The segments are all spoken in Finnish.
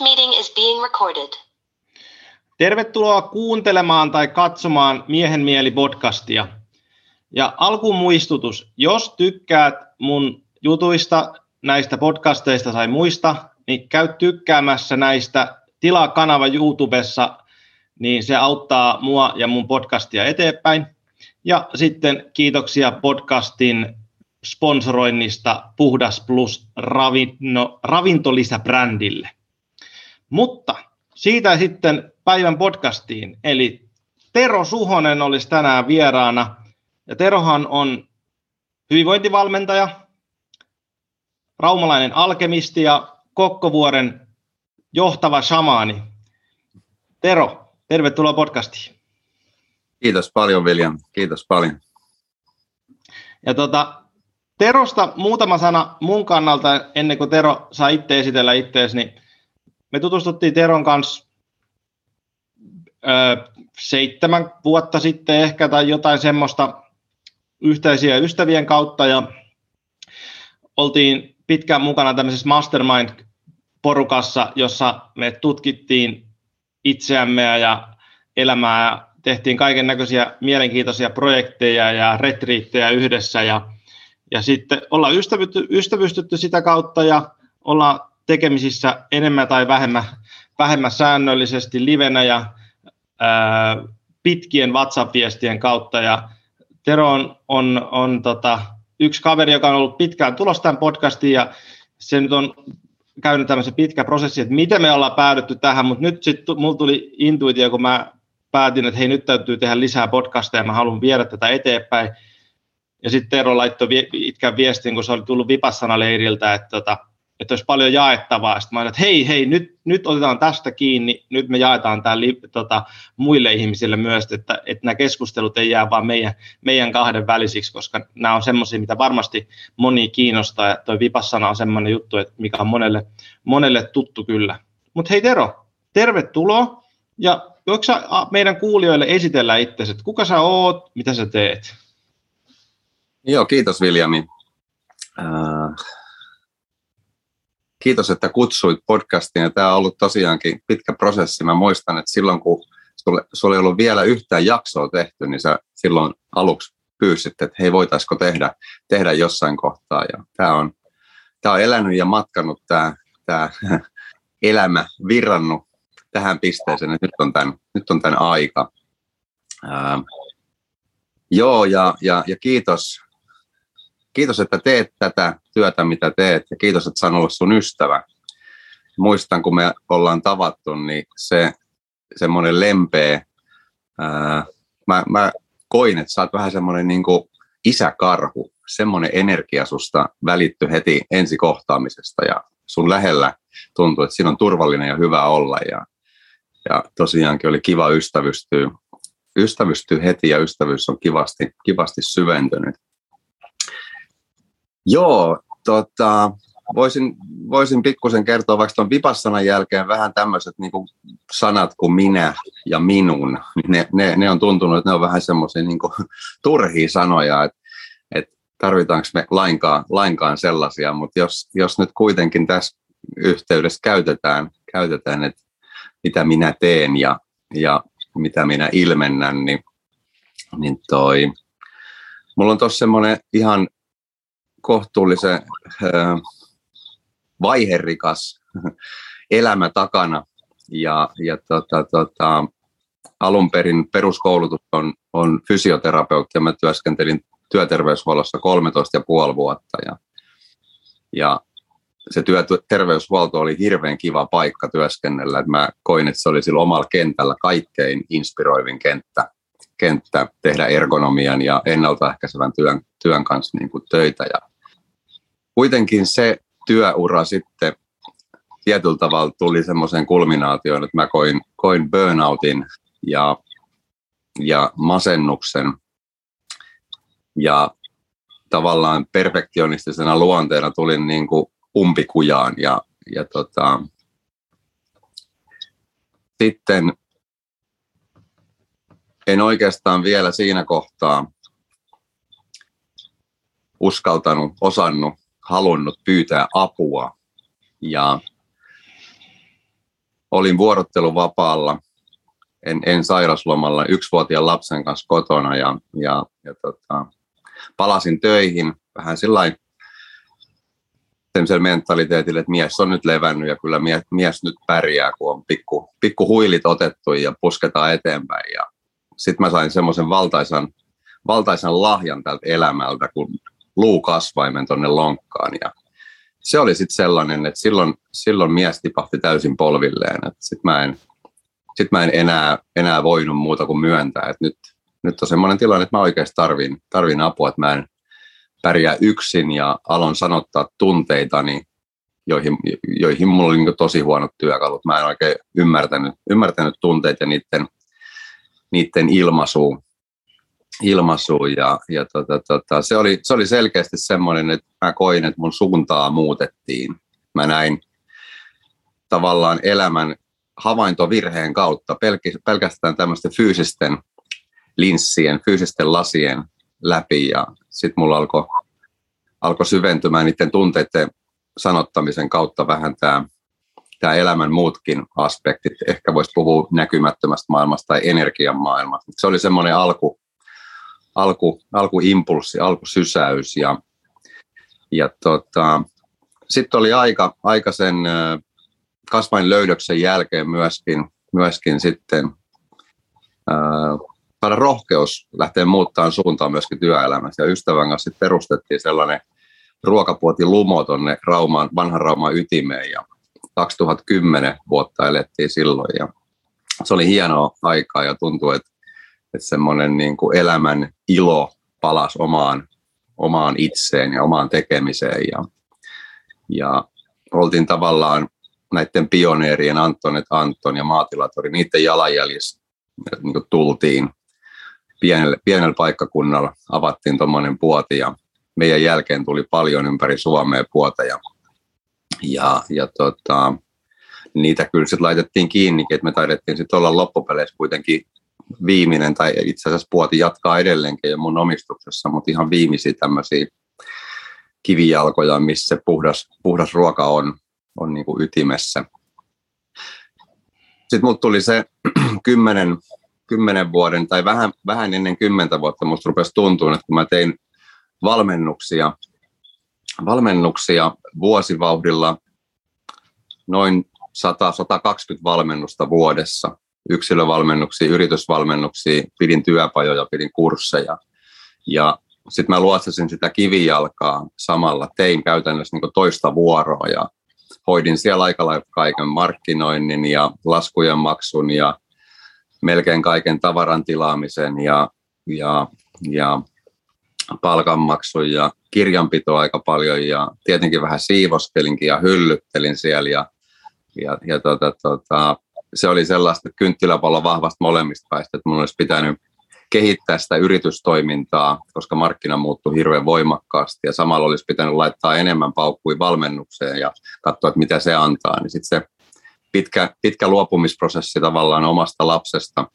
Meeting is being recorded. Tervetuloa kuuntelemaan tai katsomaan Miehen mieli podcastia. Ja alkuun muistutus, jos tykkäät mun jutuista, näistä podcasteista tai muista, niin käy tykkäämässä näistä, tilaa kanava YouTubessa, niin se auttaa mua ja mun podcastia eteenpäin. Ja sitten kiitoksia podcastin sponsoroinnista Puhdas Plus ravinno, ravintolisäbrändille. Mutta siitä sitten päivän podcastiin, eli Tero Suhonen olisi tänään vieraana. Ja Terohan on hyvinvointivalmentaja, raumalainen alkemisti ja Kokkovuoren johtava shamaani. Tero, tervetuloa podcastiin. Kiitos paljon, William. Kiitos paljon. Ja tota, Terosta muutama sana mun kannalta, ennen kuin Tero saa itse esitellä itseäsi, niin me tutustuttiin Teron kanssa ö, seitsemän vuotta sitten ehkä tai jotain semmoista yhteisiä ystävien kautta ja oltiin pitkään mukana tämmöisessä mastermind-porukassa, jossa me tutkittiin itseämme ja elämää ja tehtiin kaiken näköisiä mielenkiintoisia projekteja ja retriittejä yhdessä ja, ja sitten ollaan ystävystytty, sitä kautta ja ollaan tekemisissä enemmän tai vähemmän, vähemmän säännöllisesti livenä ja ää, pitkien WhatsApp-viestien kautta. Ja Tero on, on, on tota, yksi kaveri, joka on ollut pitkään tulossa tämän podcastiin ja se nyt on käynyt tämmöisen pitkä prosessi, että miten me ollaan päädytty tähän, mutta nyt sitten mulla tuli intuitio, kun mä päätin, että hei nyt täytyy tehdä lisää podcasteja, mä haluan viedä tätä eteenpäin. Ja sitten Tero laittoi itkän viestin, kun se oli tullut Vipassana-leiriltä, että tota, että olisi paljon jaettavaa. Sitten mä että hei, hei, nyt, nyt otetaan tästä kiinni, nyt me jaetaan tämä tota, muille ihmisille myös, että, että nämä keskustelut ei jää vain meidän, meidän kahden välisiksi, koska nämä on semmoisia, mitä varmasti moni kiinnostaa, ja tuo Vipassana on semmoinen juttu, että mikä on monelle, monelle tuttu kyllä. Mutta hei Tero, tervetuloa, ja voiko sä meidän kuulijoille esitellä itsesi, että kuka sä oot, mitä sä teet? Joo, kiitos Viljami. Äh, kiitos, että kutsuit podcastiin. Tämä on ollut tosiaankin pitkä prosessi. Mä muistan, että silloin kun sulle, sulle ei ollut vielä yhtään jaksoa tehty, niin sä silloin aluksi pyysit, että hei, voitaisiko tehdä, tehdä jossain kohtaa. Ja tämä on, tämä on elänyt ja matkannut tämä, tämä elämä, virrannut tähän pisteeseen, että nyt on tämän, nyt on tämän aika. Ää, joo, ja, ja, ja kiitos kiitos, että teet tätä työtä, mitä teet, ja kiitos, että saan olla sun ystävä. Muistan, kun me ollaan tavattu, niin se semmoinen lempeä, ää, mä, mä koin, että sä oot vähän semmoinen niin isäkarhu, semmoinen energia susta välitty heti ensi kohtaamisesta, ja sun lähellä tuntuu, että siinä on turvallinen ja hyvä olla, ja, ja tosiaankin oli kiva ystävystyä, ystävystyä heti, ja ystävyys on kivasti, kivasti syventynyt. Joo, tota, voisin, voisin pikkusen kertoa vaikka tuon vipassanan jälkeen vähän tämmöiset niin sanat kuin minä ja minun. Ne, ne, ne on tuntunut, että ne on vähän semmoisia niin turhia sanoja, että, että tarvitaanko me lainkaan, lainkaan sellaisia, mutta jos, jos nyt kuitenkin tässä yhteydessä käytetään, käytetään että mitä minä teen ja, ja mitä minä ilmennän, niin, niin toi, mulla on tuossa semmoinen ihan kohtuullisen vaiherikas elämä takana. Ja, ja tota, tota, alun perin peruskoulutus on, on fysioterapeutti ja mä työskentelin työterveyshuollossa 13,5 vuotta. Ja, ja se työterveyshuolto oli hirveän kiva paikka työskennellä. Et mä koin, että se oli sillä omalla kentällä kaikkein inspiroivin kenttä, kenttä tehdä ergonomian ja ennaltaehkäisevän työn, työn kanssa niin kuin töitä. Ja kuitenkin se työura sitten tietyllä tavalla tuli semmoisen kulminaatioon, että mä koin, koin burnoutin ja, ja masennuksen. Ja tavallaan perfektionistisena luonteena tulin niin kuin umpikujaan ja, ja tota, sitten en oikeastaan vielä siinä kohtaa uskaltanut, osannut halunnut pyytää apua. Ja olin vuorotteluvapaalla, en, en sairaslomalla, yksivuotiaan lapsen kanssa kotona ja, ja, ja tota, palasin töihin vähän sillä sellaisella mentaliteetillä, että mies on nyt levännyt ja kyllä mies, mies nyt pärjää, kun on pikku, pikku huilit otettu ja pusketaan eteenpäin. Ja sitten mä sain semmoisen valtaisan, valtaisan lahjan tältä elämältä, kun luukasvaimen tuonne lonkkaan. Ja se oli sitten sellainen, että silloin, silloin mies tipahti täysin polvilleen. Sitten mä en, sit mä en enää, enää voinut muuta kuin myöntää, että nyt, nyt on semmoinen tilanne, että mä oikeasti tarvin, tarvin apua, että mä en pärjää yksin ja aloin sanottaa tunteitani, joihin, joihin mulla oli niin tosi huonot työkalut. Mä en oikein ymmärtänyt, ymmärtänyt tunteita ja niiden, niiden ilmaisuun ilmaisu ja, ja tota, tota, se, oli, se oli selkeästi semmoinen, että mä koin, että mun suuntaa muutettiin. Mä näin tavallaan elämän havaintovirheen kautta pelkästään tämmöisten fyysisten linssien, fyysisten lasien läpi ja sitten mulla alkoi alko syventymään niiden tunteiden sanottamisen kautta vähän tämä tämä elämän muutkin aspektit. Ehkä voisi puhua näkymättömästä maailmasta tai energian maailmasta. Se oli semmoinen alku, alku, alkuimpulssi, alkusysäys ja, ja tota, sitten oli aika, aika sen kasvain löydöksen jälkeen myöskin, myöskin sitten saada rohkeus lähteä muuttamaan suuntaan myöskin työelämässä. Ja ystävän kanssa perustettiin sellainen ruokapuoti Lumo tuonne Raumaan, vanhan Rauman ytimeen ja 2010 vuotta elettiin silloin ja se oli hienoa aikaa ja tuntui, että että semmoinen niin kuin elämän ilo palasi omaan, omaan itseen ja omaan tekemiseen. Ja, ja oltiin tavallaan näiden pioneerien Antonet Anton ja Maatilatori, niiden jalanjäljissä niin kuin tultiin pienellä, pienellä paikkakunnalla, avattiin tuommoinen puoti ja meidän jälkeen tuli paljon ympäri Suomea puoteja. Ja, ja tota, niitä kyllä sitten laitettiin kiinni, että me taidettiin sitten olla loppupeleissä kuitenkin viimeinen, tai itse asiassa puoti jatkaa edelleenkin jo mun omistuksessa, mutta ihan viimeisiä tämmöisiä kivijalkoja, missä puhdas, puhdas ruoka on, on niin kuin ytimessä. Sitten mut tuli se kymmenen, kymmenen vuoden, tai vähän, vähän ennen kymmentä vuotta musta rupesi tuntua, että kun mä tein valmennuksia, valmennuksia vuosivauhdilla noin 100-120 valmennusta vuodessa, yksilövalmennuksia, yritysvalmennuksia, pidin työpajoja, pidin kursseja. Ja sitten mä luotsasin sitä kivijalkaa samalla, tein käytännössä niin toista vuoroa ja hoidin siellä aika lailla kaiken markkinoinnin ja laskujen maksun ja melkein kaiken tavaran tilaamisen ja, ja, ja palkanmaksun ja kirjanpito aika paljon ja tietenkin vähän siivoskelinkin ja hyllyttelin siellä ja, ja, ja tota, tota, se oli sellaista kynttiläpallo vahvasta molemmista päistä, että mun olisi pitänyt kehittää sitä yritystoimintaa, koska markkina muuttui hirveän voimakkaasti ja samalla olisi pitänyt laittaa enemmän paukkui valmennukseen ja katsoa, että mitä se antaa. Niin sitten se pitkä, pitkä luopumisprosessi tavallaan omasta lapsesta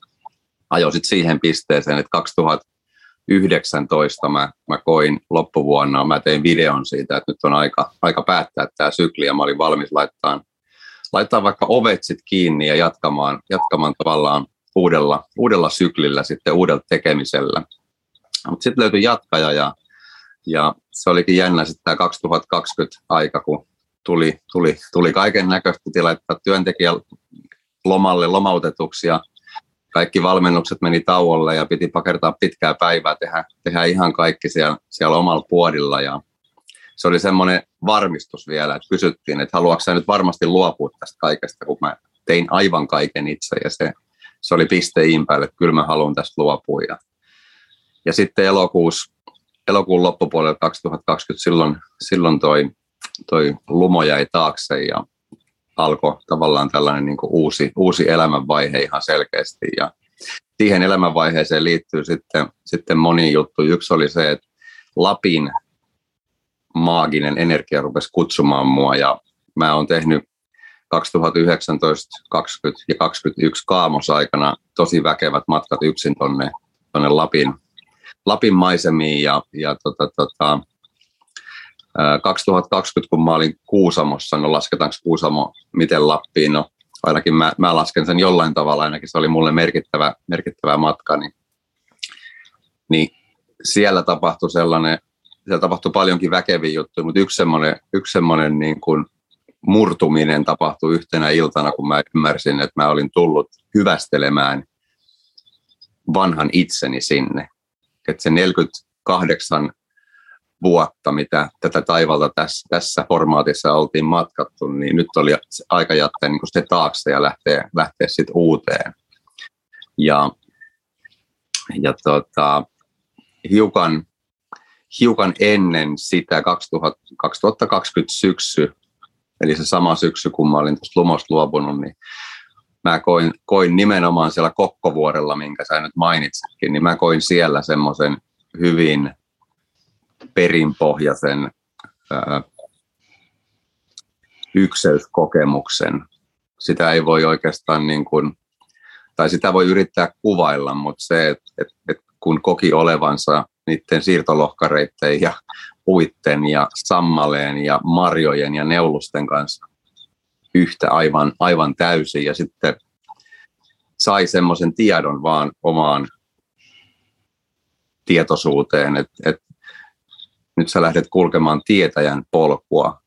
ajoi sitten siihen pisteeseen, että 2019 mä, mä koin loppuvuonna, mä tein videon siitä, että nyt on aika, aika päättää tämä sykli ja mä olin valmis laittamaan laittaa vaikka ovet sit kiinni ja jatkamaan, jatkamaan tavallaan uudella, uudella syklillä sitten uudella tekemisellä. Mutta sitten löytyi jatkaja ja, ja se olikin jännä sitten tämä 2020 aika, kun tuli, tuli, tuli kaiken näköistä, piti laittaa työntekijä lomalle lomautetuksi ja kaikki valmennukset meni tauolle ja piti pakertaa pitkää päivää, tehdä, tehdä ihan kaikki siellä, siellä omalla puodilla ja se oli semmoinen varmistus vielä, että kysyttiin, että haluatko nyt varmasti luopua tästä kaikesta, kun mä tein aivan kaiken itse ja se, se oli piste päälle, että kyllä mä haluan tästä luopua. Ja, ja sitten elokuussa, elokuun loppupuolella 2020 silloin, silloin toi, toi lumo jäi taakse ja alkoi tavallaan tällainen niin uusi, uusi elämänvaihe ihan selkeästi. Ja siihen elämänvaiheeseen liittyy sitten, sitten moni juttu. Yksi oli se, että Lapin maaginen energia rupesi kutsumaan mua ja mä oon tehnyt 2019, 20 ja 2021 kaamos-aikana tosi väkevät matkat yksin tonne, tonne Lapin, Lapin maisemiin ja, ja tota, tota, 2020, kun mä olin Kuusamossa, no lasketaanko Kuusamo miten Lappiin, no ainakin mä, mä lasken sen jollain tavalla, ainakin se oli mulle merkittävä, merkittävä matka, niin, niin siellä tapahtui sellainen, siellä tapahtui paljonkin väkeviä juttuja, mutta yksi semmoinen, yksi semmoinen niin kuin murtuminen tapahtui yhtenä iltana, kun mä ymmärsin, että mä olin tullut hyvästelemään vanhan itseni sinne. Että se 48 vuotta, mitä tätä taivalta tässä, tässä formaatissa oltiin matkattu, niin nyt oli aika jättää niin se taakse ja lähteä, lähteä sitten uuteen. Ja, ja tota, hiukan, hiukan ennen sitä 2000, 2020 syksy, eli se sama syksy, kun mä olin tuosta lumosta luopunut, niin mä koin, koin nimenomaan siellä Kokkovuorella, minkä sä nyt mainitsitkin, niin mä koin siellä semmoisen hyvin perinpohjaisen ää, ykseyskokemuksen. Sitä ei voi oikeastaan niin kuin, tai sitä voi yrittää kuvailla, mutta se, että et, et kun koki olevansa niiden siirtolohkareiden ja puitten ja sammaleen ja marjojen ja neulusten kanssa yhtä aivan, aivan täysin ja sitten sai semmoisen tiedon vaan omaan tietoisuuteen, että, että nyt sä lähdet kulkemaan tietäjän polkua,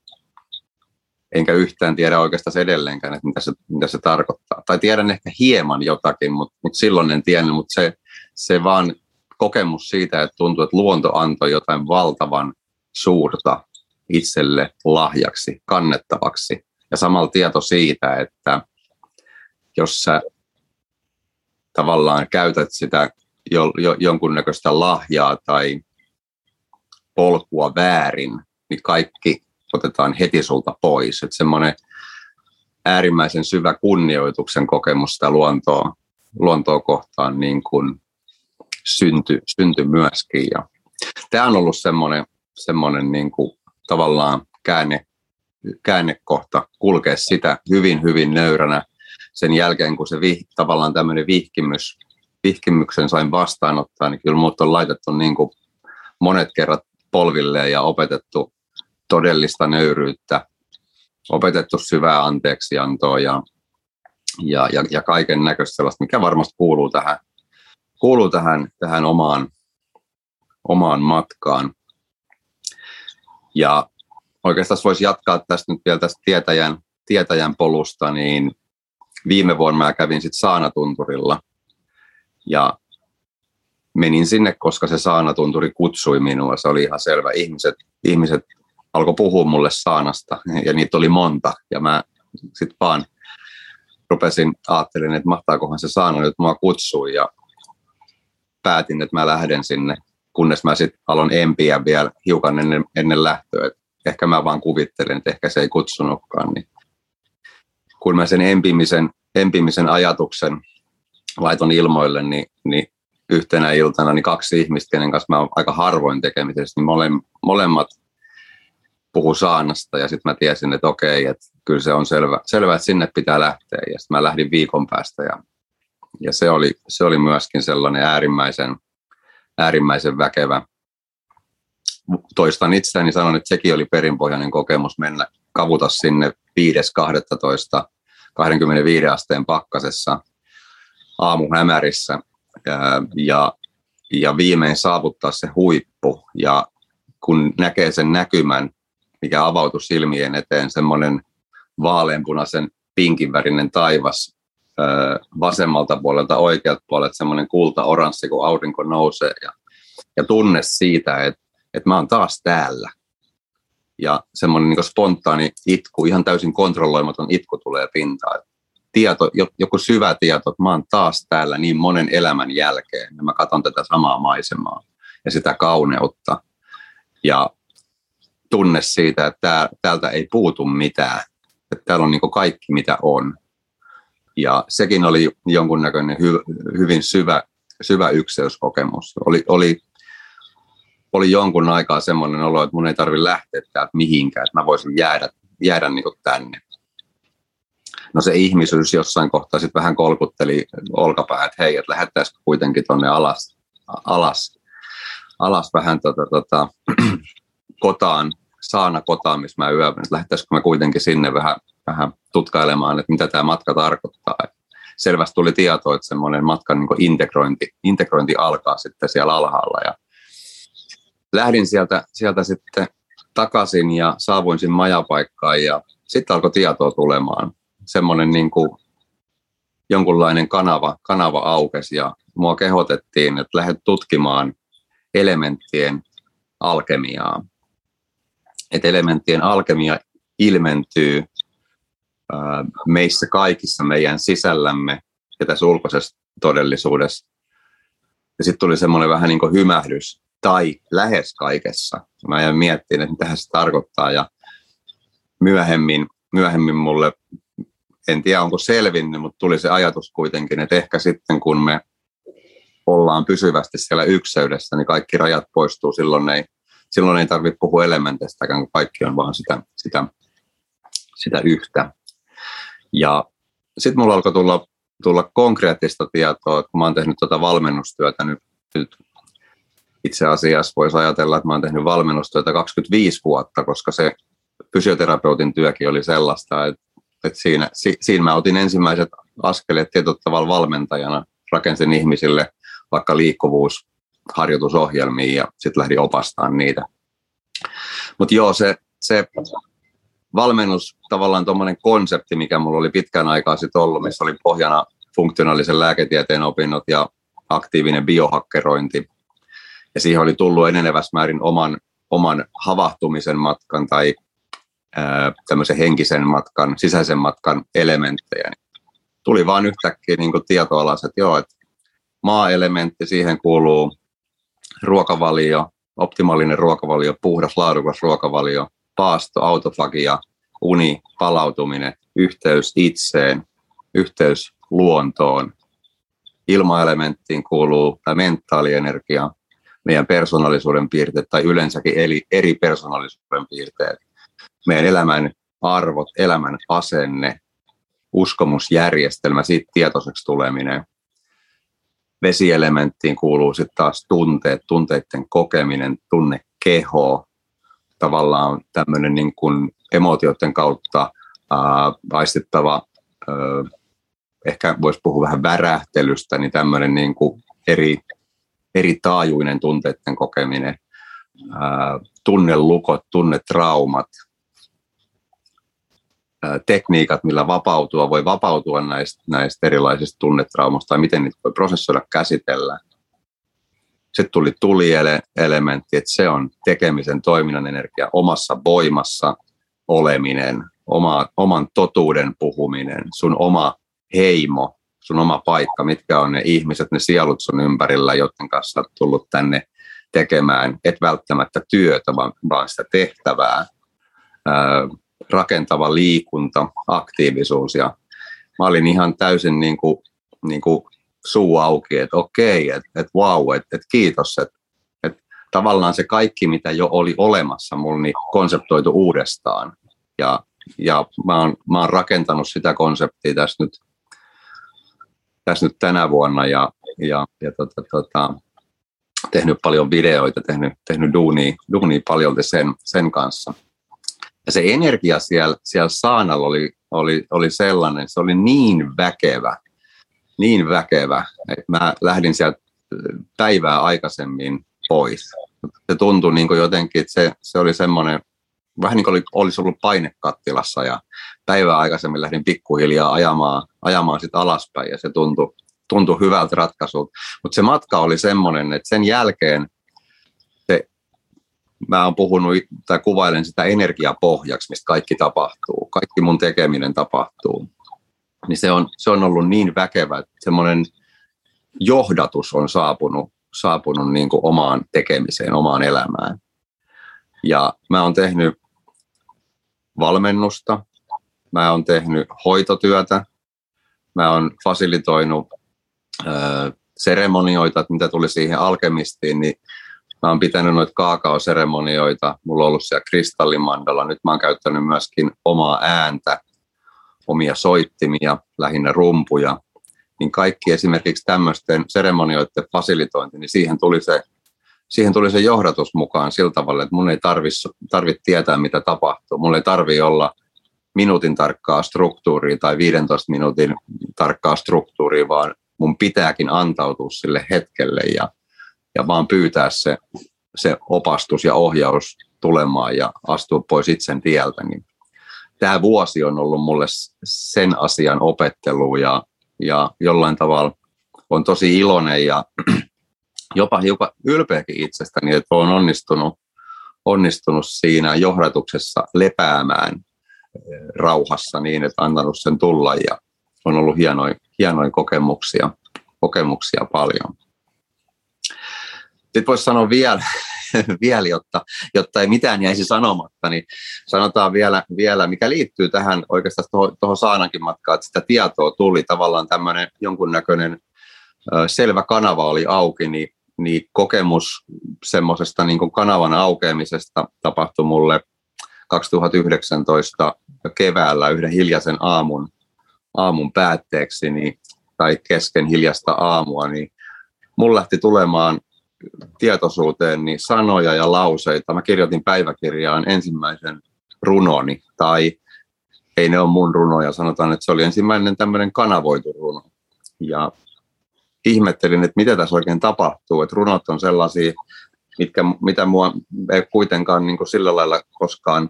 enkä yhtään tiedä oikeastaan edelleenkään, että mitä se, mitä se tarkoittaa. Tai tiedän ehkä hieman jotakin, mutta, mutta silloin en tiennyt, mutta se, se vaan kokemus siitä, että tuntuu, että luonto antoi jotain valtavan suurta itselle lahjaksi, kannettavaksi. Ja samalla tieto siitä, että jos sä tavallaan käytät sitä jo, jo, jonkunnäköistä lahjaa tai polkua väärin, niin kaikki otetaan heti sulta pois. Että semmoinen äärimmäisen syvä kunnioituksen kokemus sitä luontoa, luontoa kohtaan niin kuin synty, synty myöskin. Ja tämä on ollut semmoinen, semmoinen niin kuin tavallaan käänne, käännekohta kulkea sitä hyvin, hyvin nöyränä sen jälkeen, kun se vih, tavallaan tämmöinen vihkimys, vihkimyksen sain vastaanottaa, niin kyllä mut on laitettu niin kuin monet kerrat polvilleen ja opetettu todellista nöyryyttä, opetettu syvää anteeksiantoa ja, ja, ja, ja kaiken näköistä sellaista, mikä varmasti kuuluu tähän, kuuluu tähän, tähän omaan, omaan matkaan. Ja oikeastaan voisi jatkaa tästä nyt vielä tästä tietäjän, tietäjän polusta, niin viime vuonna mä kävin sitten Saanatunturilla ja menin sinne, koska se saanatunturi kutsui minua. Se oli ihan selvä. Ihmiset, ihmiset alkoi puhua mulle saanasta ja niitä oli monta. Ja mä sitten vaan rupesin, ajattelin, että mahtaakohan se saana nyt mua kutsui ja päätin, että mä lähden sinne, kunnes mä sitten aloin empiä vielä hiukan ennen, ennen lähtöä. Et ehkä mä vaan kuvittelin, että ehkä se ei kutsunutkaan. Niin kun mä sen empimisen, empimisen ajatuksen laiton ilmoille, niin, niin yhtenä iltana niin kaksi ihmistä, kenen kanssa mä oon aika harvoin tekemisessä, niin mole, molemmat puhu saanasta ja sitten mä tiesin, että okei, että kyllä se on selvä, selvä että sinne pitää lähteä ja sitten mä lähdin viikon päästä ja, ja se, oli, se oli myöskin sellainen äärimmäisen, äärimmäisen väkevä. Toistan itseäni, sanon, että sekin oli perinpohjainen kokemus mennä kavuta sinne 5.12. 25 asteen pakkasessa aamuhämärissä ja, ja viimein saavuttaa se huippu. Ja kun näkee sen näkymän, mikä avautui silmien eteen, semmoinen vaaleanpunaisen pinkinvärinen taivas vasemmalta puolelta oikealta puolelta, semmoinen kulta-oranssi, kun aurinko nousee. Ja, ja tunne siitä, että, että mä oon taas täällä. Ja semmoinen niin spontaani itku, ihan täysin kontrolloimaton itku tulee pintaan tieto, joku syvä tieto, että mä oon taas täällä niin monen elämän jälkeen ja mä katson tätä samaa maisemaa ja sitä kauneutta ja tunne siitä, että täältä ei puutu mitään, että täällä on niin kaikki mitä on. Ja sekin oli jonkunnäköinen hy, hyvin syvä, syvä ykseyskokemus. Oli, oli, oli jonkun aikaa semmoinen olo, että mun ei tarvitse lähteä täältä mihinkään, että mä voisin jäädä, jäädä niin tänne no se ihmisyys jossain kohtaa sitten vähän kolkutteli olkapää, että hei, että lähettäisikö kuitenkin tuonne alas, alas, alas vähän tota, tota, kotaan, saana kotaan, missä mä yövän, että lähettäisikö me kuitenkin sinne vähän, vähän tutkailemaan, että mitä tämä matka tarkoittaa. Selvästi tuli tieto, että semmoinen matkan niin integrointi, integrointi alkaa sitten siellä alhaalla. Ja lähdin sieltä, sieltä sitten takaisin ja saavuin sinne majapaikkaan ja sitten alkoi tietoa tulemaan. Semmoinen niin kuin jonkunlainen kanava, kanava aukesi ja mua kehotettiin, että lähdet tutkimaan elementtien alkemiaa. Että elementtien alkemia ilmentyy meissä kaikissa meidän sisällämme ja tässä ulkoisessa todellisuudessa. Ja sitten tuli semmoinen vähän niin kuin hymähdys, tai lähes kaikessa. Mä jäin miettimään, että mitä se tarkoittaa ja myöhemmin, myöhemmin mulle, en tiedä onko selvinnyt, mutta tuli se ajatus kuitenkin, että ehkä sitten kun me ollaan pysyvästi siellä ykseydessä, niin kaikki rajat poistuu, silloin ei, silloin ei tarvitse puhua elementeistä, kun kaikki on vaan sitä, sitä, sitä yhtä. Ja sitten mulla alkoi tulla, tulla konkreettista tietoa, että kun mä oon tehnyt tuota valmennustyötä nyt, nyt itse asiassa voisi ajatella, että mä oon tehnyt valmennustyötä 25 vuotta, koska se fysioterapeutin työkin oli sellaista, että, että siinä, si, siinä mä otin ensimmäiset askeleet tietyllä tavalla valmentajana, rakensin ihmisille vaikka liikkuvuusharjoitusohjelmiin ja sitten lähdin opastamaan niitä. Mutta joo, se, se valmennus, tavallaan tuommoinen konsepti, mikä mulla oli pitkän aikaa sitten ollut, missä oli pohjana funktionaalisen lääketieteen opinnot ja aktiivinen biohakkerointi. Ja siihen oli tullut enenevässä määrin oman, oman havahtumisen matkan tai ää, tämmöisen henkisen matkan, sisäisen matkan elementtejä. Tuli vaan yhtäkkiä niin tietoalas, että joo, että maa-elementti, siihen kuuluu ruokavalio, optimaalinen ruokavalio, puhdas, laadukas ruokavalio, paasto, autofagia, uni, palautuminen, yhteys itseen, yhteys luontoon. Ilmaelementtiin kuuluu tämä mentaalienergia, meidän persoonallisuuden piirteet tai yleensäkin eli eri persoonallisuuden piirteet. Meidän elämän arvot, elämän asenne, uskomusjärjestelmä, siitä tietoiseksi tuleminen. Vesielementtiin kuuluu sitten taas tunteet, tunteiden kokeminen, tunnekeho, tavallaan tämmöinen niin kuin emotioiden kautta ää, ehkä voisi puhua vähän värähtelystä, niin tämmöinen niin kuin eri, eri taajuinen tunteiden kokeminen, tunnelukot, tunnetraumat, tekniikat, millä vapautua, voi vapautua näistä, näistä erilaisista tunnetraumasta tai miten niitä voi prosessoida, käsitellä. Sitten tuli tulielementti, että se on tekemisen toiminnan energia omassa voimassa oleminen, oma, oman totuuden puhuminen, sun oma heimo, sun oma paikka, mitkä on ne ihmiset, ne sielut sun ympärillä, joiden kanssa olet tullut tänne tekemään, et välttämättä työtä, vaan, vaan sitä tehtävää, ää, rakentava liikunta, aktiivisuus. Ja mä olin ihan täysin niin kuin, niin kuin suu auki, että okei, että et wow, että et kiitos, että et tavallaan se kaikki, mitä jo oli olemassa mulla, niin konseptoitu uudestaan. Ja, ja mä, oon, mä oon rakentanut sitä konseptia tässä nyt, tässä nyt tänä vuonna ja, ja, ja tota, tota, tehnyt paljon videoita, tehnyt, tehnyt duunia, duunia paljon sen, sen kanssa. Ja se energia siellä, siellä saanalla oli, oli, oli sellainen, se oli niin väkevä, niin väkevä, että mä lähdin sieltä päivää aikaisemmin pois. Se tuntui niin kuin jotenkin, että se, se oli semmoinen, vähän niin kuin oli, olisi ollut painekattilassa ja päivää aikaisemmin lähdin pikkuhiljaa ajamaan, ajamaan sitä alaspäin ja se tuntui, tuntui hyvältä ratkaisulta. Mutta se matka oli semmoinen, että sen jälkeen se, mä oon puhunut tai kuvailen sitä energiapohjaksi, mistä kaikki tapahtuu. Kaikki mun tekeminen tapahtuu niin se on, se on ollut niin väkevä, että semmoinen johdatus on saapunut, saapunut niin kuin omaan tekemiseen, omaan elämään. Ja mä oon tehnyt valmennusta, mä oon tehnyt hoitotyötä, mä oon fasilitoinut seremonioita, että mitä tuli siihen alkemistiin, niin mä oon pitänyt noita kaakaoseremonioita, mulla on ollut siellä kristallimandalla, nyt mä oon käyttänyt myöskin omaa ääntä omia soittimia, lähinnä rumpuja, niin kaikki esimerkiksi tämmöisten seremonioiden fasilitointi, niin siihen tuli se, siihen tuli se johdatus mukaan sillä tavalla, että mun ei tarvitse tarvitse tietää, mitä tapahtuu. Mun ei tarvitse olla minuutin tarkkaa struktuuria tai 15 minuutin tarkkaa struktuuria, vaan mun pitääkin antautua sille hetkelle ja, ja vaan pyytää se, se opastus ja ohjaus tulemaan ja astua pois itsen tieltä. Niin tämä vuosi on ollut mulle sen asian opettelu ja, ja jollain tavalla on tosi iloinen ja jopa hiukan ylpeäkin itsestäni, että olen onnistunut, onnistunut siinä johdatuksessa lepäämään eh, rauhassa niin, että antanut sen tulla ja on ollut hienoja, hienoja kokemuksia, kokemuksia paljon. Sitten voisi sanoa vielä, vielä jotta, jotta ei mitään jäisi sanomatta, niin sanotaan vielä, vielä mikä liittyy tähän oikeastaan tuohon Saanankin matkaan, että sitä tietoa tuli tavallaan tämmöinen jonkunnäköinen selvä kanava oli auki, niin, niin kokemus semmoisesta niin kanavan aukeamisesta tapahtui mulle 2019 keväällä yhden hiljaisen aamun, aamun päätteeksi niin, tai kesken hiljasta aamua, niin mulla lähti tulemaan tietoisuuteen niin sanoja ja lauseita. Mä kirjoitin päiväkirjaan ensimmäisen runoni, tai ei ne ole mun runoja, sanotaan, että se oli ensimmäinen tämmöinen kanavoitu runo. Ja ihmettelin, että mitä tässä oikein tapahtuu, että runot on sellaisia, mitkä, mitä mua ei kuitenkaan niin kuin sillä lailla koskaan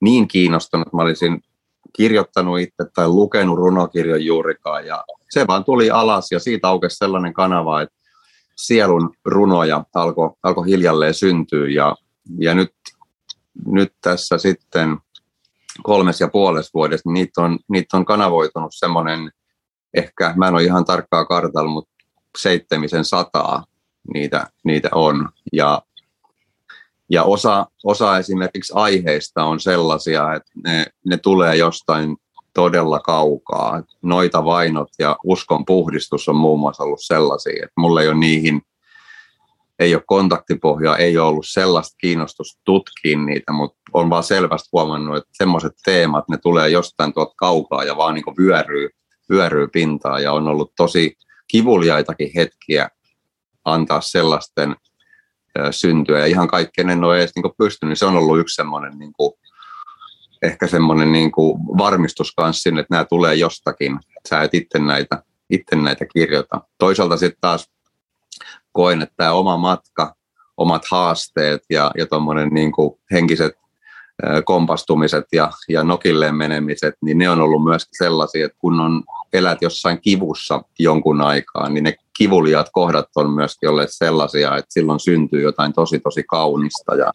niin kiinnostunut, mä olisin kirjoittanut itse tai lukenut runokirjan juurikaan ja se vaan tuli alas ja siitä aukesi sellainen kanava, että sielun runoja alkoi alko hiljalleen syntyä ja, ja nyt, nyt tässä sitten kolmes ja puolessa vuodessa niin niitä on, niitä on kanavoitunut semmoinen, ehkä mä en ole ihan tarkkaa kartalla, mutta seitsemisen sataa niitä, niitä on. Ja, ja osa, osa esimerkiksi aiheista on sellaisia, että ne, ne tulee jostain todella kaukaa. Noita vainot ja uskon puhdistus on muun muassa ollut sellaisia, että mulla ei ole niihin, ei ole kontaktipohjaa, ei ole ollut sellaista kiinnostusta tutkia niitä, mutta on vaan selvästi huomannut, että semmoiset teemat, ne tulee jostain tuolta kaukaa ja vaan niin vyöryy, vyöryy pintaan ja on ollut tosi kivuliaitakin hetkiä antaa sellaisten syntyä ja ihan kaikkeen en ole edes niin pystynyt. Se on ollut yksi semmoinen niin kuin, ehkä semmoinen niin kuin varmistus kanssa sinne, että nämä tulee jostakin. Sä et itse näitä, itse näitä kirjoita. Toisaalta sitten taas koen, että tämä oma matka, omat haasteet ja, ja tuommoinen niin henkiset kompastumiset ja, ja nokilleen menemiset, niin ne on ollut myös sellaisia, että kun on, elät jossain kivussa jonkun aikaa, niin ne kivuliaat kohdat on myöskin olleet sellaisia, että silloin syntyy jotain tosi tosi kaunista ja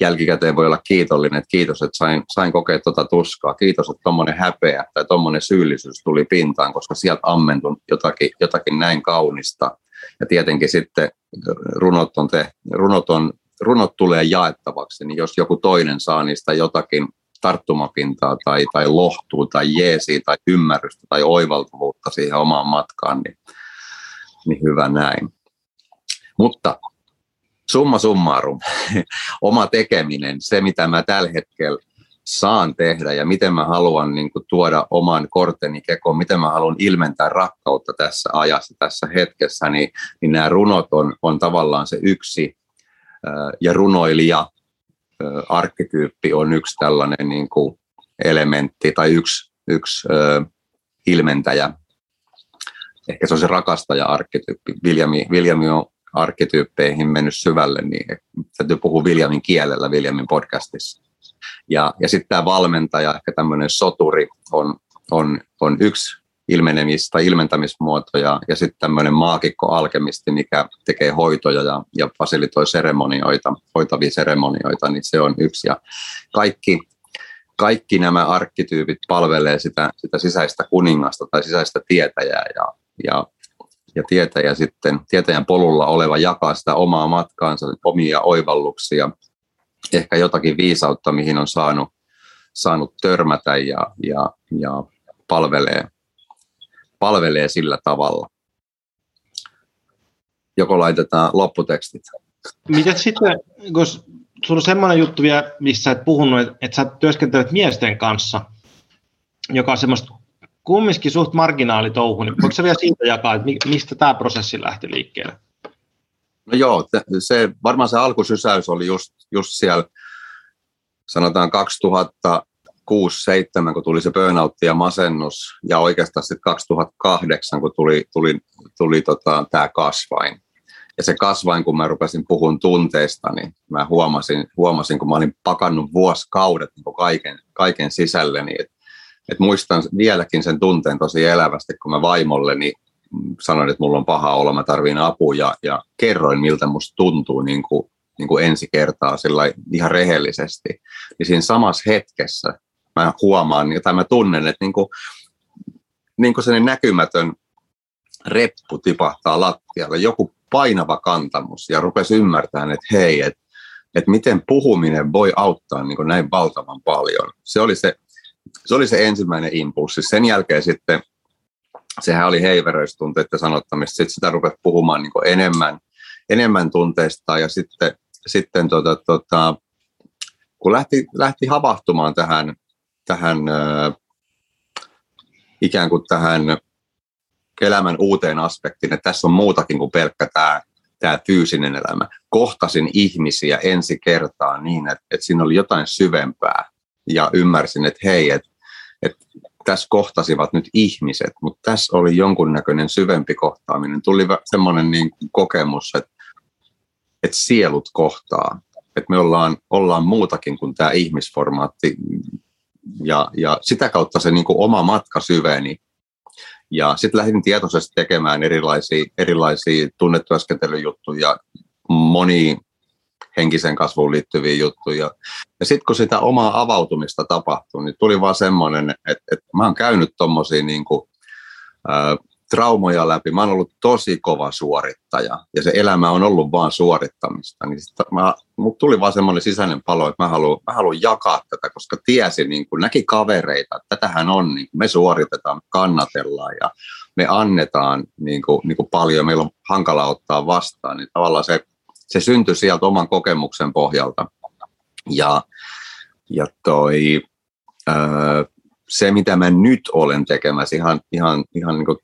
jälkikäteen voi olla kiitollinen, että kiitos, että sain, sain kokea tuota tuskaa, kiitos, että tuommoinen häpeä tai tuommoinen syyllisyys tuli pintaan, koska sieltä ammentui jotakin, jotakin näin kaunista. Ja tietenkin sitten runot on, te, runot on runot tulee jaettavaksi, niin jos joku toinen saa niistä jotakin tarttumapintaa tai, tai lohtua tai jeesiä tai ymmärrystä tai oivaltuvuutta siihen omaan matkaan, niin, niin hyvä näin. Mutta summa summarum, oma tekeminen, se mitä mä tällä hetkellä saan tehdä ja miten mä haluan niin kuin, tuoda oman korteni kekoon, miten mä haluan ilmentää rakkautta tässä ajassa, tässä hetkessä, niin, niin nämä runot on, on tavallaan se yksi ja runoilija arkkityyppi on yksi tällainen niin kuin elementti tai yksi, yksi ö, ilmentäjä. Ehkä se on se rakastaja-arkkityyppi. Viljami, Viljami on arkkityyppeihin mennyt syvälle, niin täytyy puhua Viljamin kielellä Viljamin podcastissa. Ja, ja sitten tämä valmentaja, ehkä tämmöinen soturi, on, on, on yksi ilmenemis- tai ilmentämismuoto ja, ja sitten tämmöinen maakikko-alkemisti, mikä tekee hoitoja ja, ja fasilitoi seremonioita, hoitavia seremonioita, niin se on yksi. Ja kaikki, kaikki nämä arkkityypit palvelee sitä, sitä sisäistä kuningasta tai sisäistä tietäjää ja, ja, ja tietäjä sitten, tietäjän polulla oleva jakaa sitä omaa matkaansa, omia oivalluksia, ehkä jotakin viisautta, mihin on saanut, saanut törmätä ja, ja, ja palvelee, palvelee sillä tavalla. Joko laitetaan lopputekstit. Miten sitten, kun sulla on semmoinen juttu vielä, missä et puhunut, että sä työskentelet miesten kanssa, joka on semmoista kumminkin suht marginaalitouhu, niin voiko sä vielä siitä jakaa, että mistä tämä prosessi lähti liikkeelle? No joo, se, varmaan se alkusysäys oli just, just siellä sanotaan 2006 2007 kun tuli se burnout ja masennus, ja oikeastaan sitten 2008, kun tuli, tuli, tuli tota, tämä kasvain. Ja se kasvain, kun mä rupesin puhun tunteista, niin mä huomasin, huomasin kun mä olin pakannut vuosikaudet niin kaiken, kaiken sisälleni, että et muistan vieläkin sen tunteen tosi elävästi, kun mä vaimolleni sanoin, että mulla on paha olla, mä tarviin apua ja, ja kerroin, miltä musta tuntuu niin kuin, niin kuin ensi kertaa sillä ihan rehellisesti. Niin siinä samassa hetkessä mä huomaan, tai mä tunnen, että niin kuin, niin kuin sellainen näkymätön reppu tipahtaa lattialle, joku painava kantamus ja rupesi ymmärtämään, että hei, että, että miten puhuminen voi auttaa niin kuin näin valtavan paljon. Se oli se, se oli se ensimmäinen impulssi. Sen jälkeen sitten sehän oli heiveröistunteiden sanottamista. Sitten sitä rupesi puhumaan niin enemmän, enemmän tunteista ja sitten, sitten tota, tota, kun lähti, lähti havahtumaan tähän, tähän äh, ikään kuin tähän elämän uuteen aspektiin, että tässä on muutakin kuin pelkkä tämä, tämä fyysinen elämä. Kohtasin ihmisiä ensi kertaa niin, että, että siinä oli jotain syvempää ja ymmärsin, että hei, että, että tässä kohtasivat nyt ihmiset, mutta tässä oli jonkunnäköinen syvempi kohtaaminen. Tuli semmoinen niin kokemus, että, että sielut kohtaa, että me ollaan, ollaan muutakin kuin tämä ihmisformaatti ja, ja sitä kautta se niin kuin oma matka syveni. Ja sitten lähdin tietoisesti tekemään erilaisia, erilaisia tunnetyöskentelyjuttuja, moni henkisen kasvuun liittyviä juttuja. Ja sitten kun sitä omaa avautumista tapahtui, niin tuli vaan semmoinen, että, että mä oon käynyt tuommoisia niin traumoja läpi. Mä oon ollut tosi kova suorittaja ja se elämä on ollut vaan suorittamista. Niin sit mä, mut tuli vaan semmoinen sisäinen palo, että mä haluan, mä haluan jakaa tätä, koska tiesin, niin kun näki kavereita, että tätähän on, niin me suoritetaan, me kannatellaan ja me annetaan niin kuin, niin kuin paljon, meillä on hankala ottaa vastaan, niin tavallaan se se syntyi sieltä oman kokemuksen pohjalta. Ja, ja toi, ää, se, mitä mä nyt olen tekemässä ihan, ihan, ihan niin kuin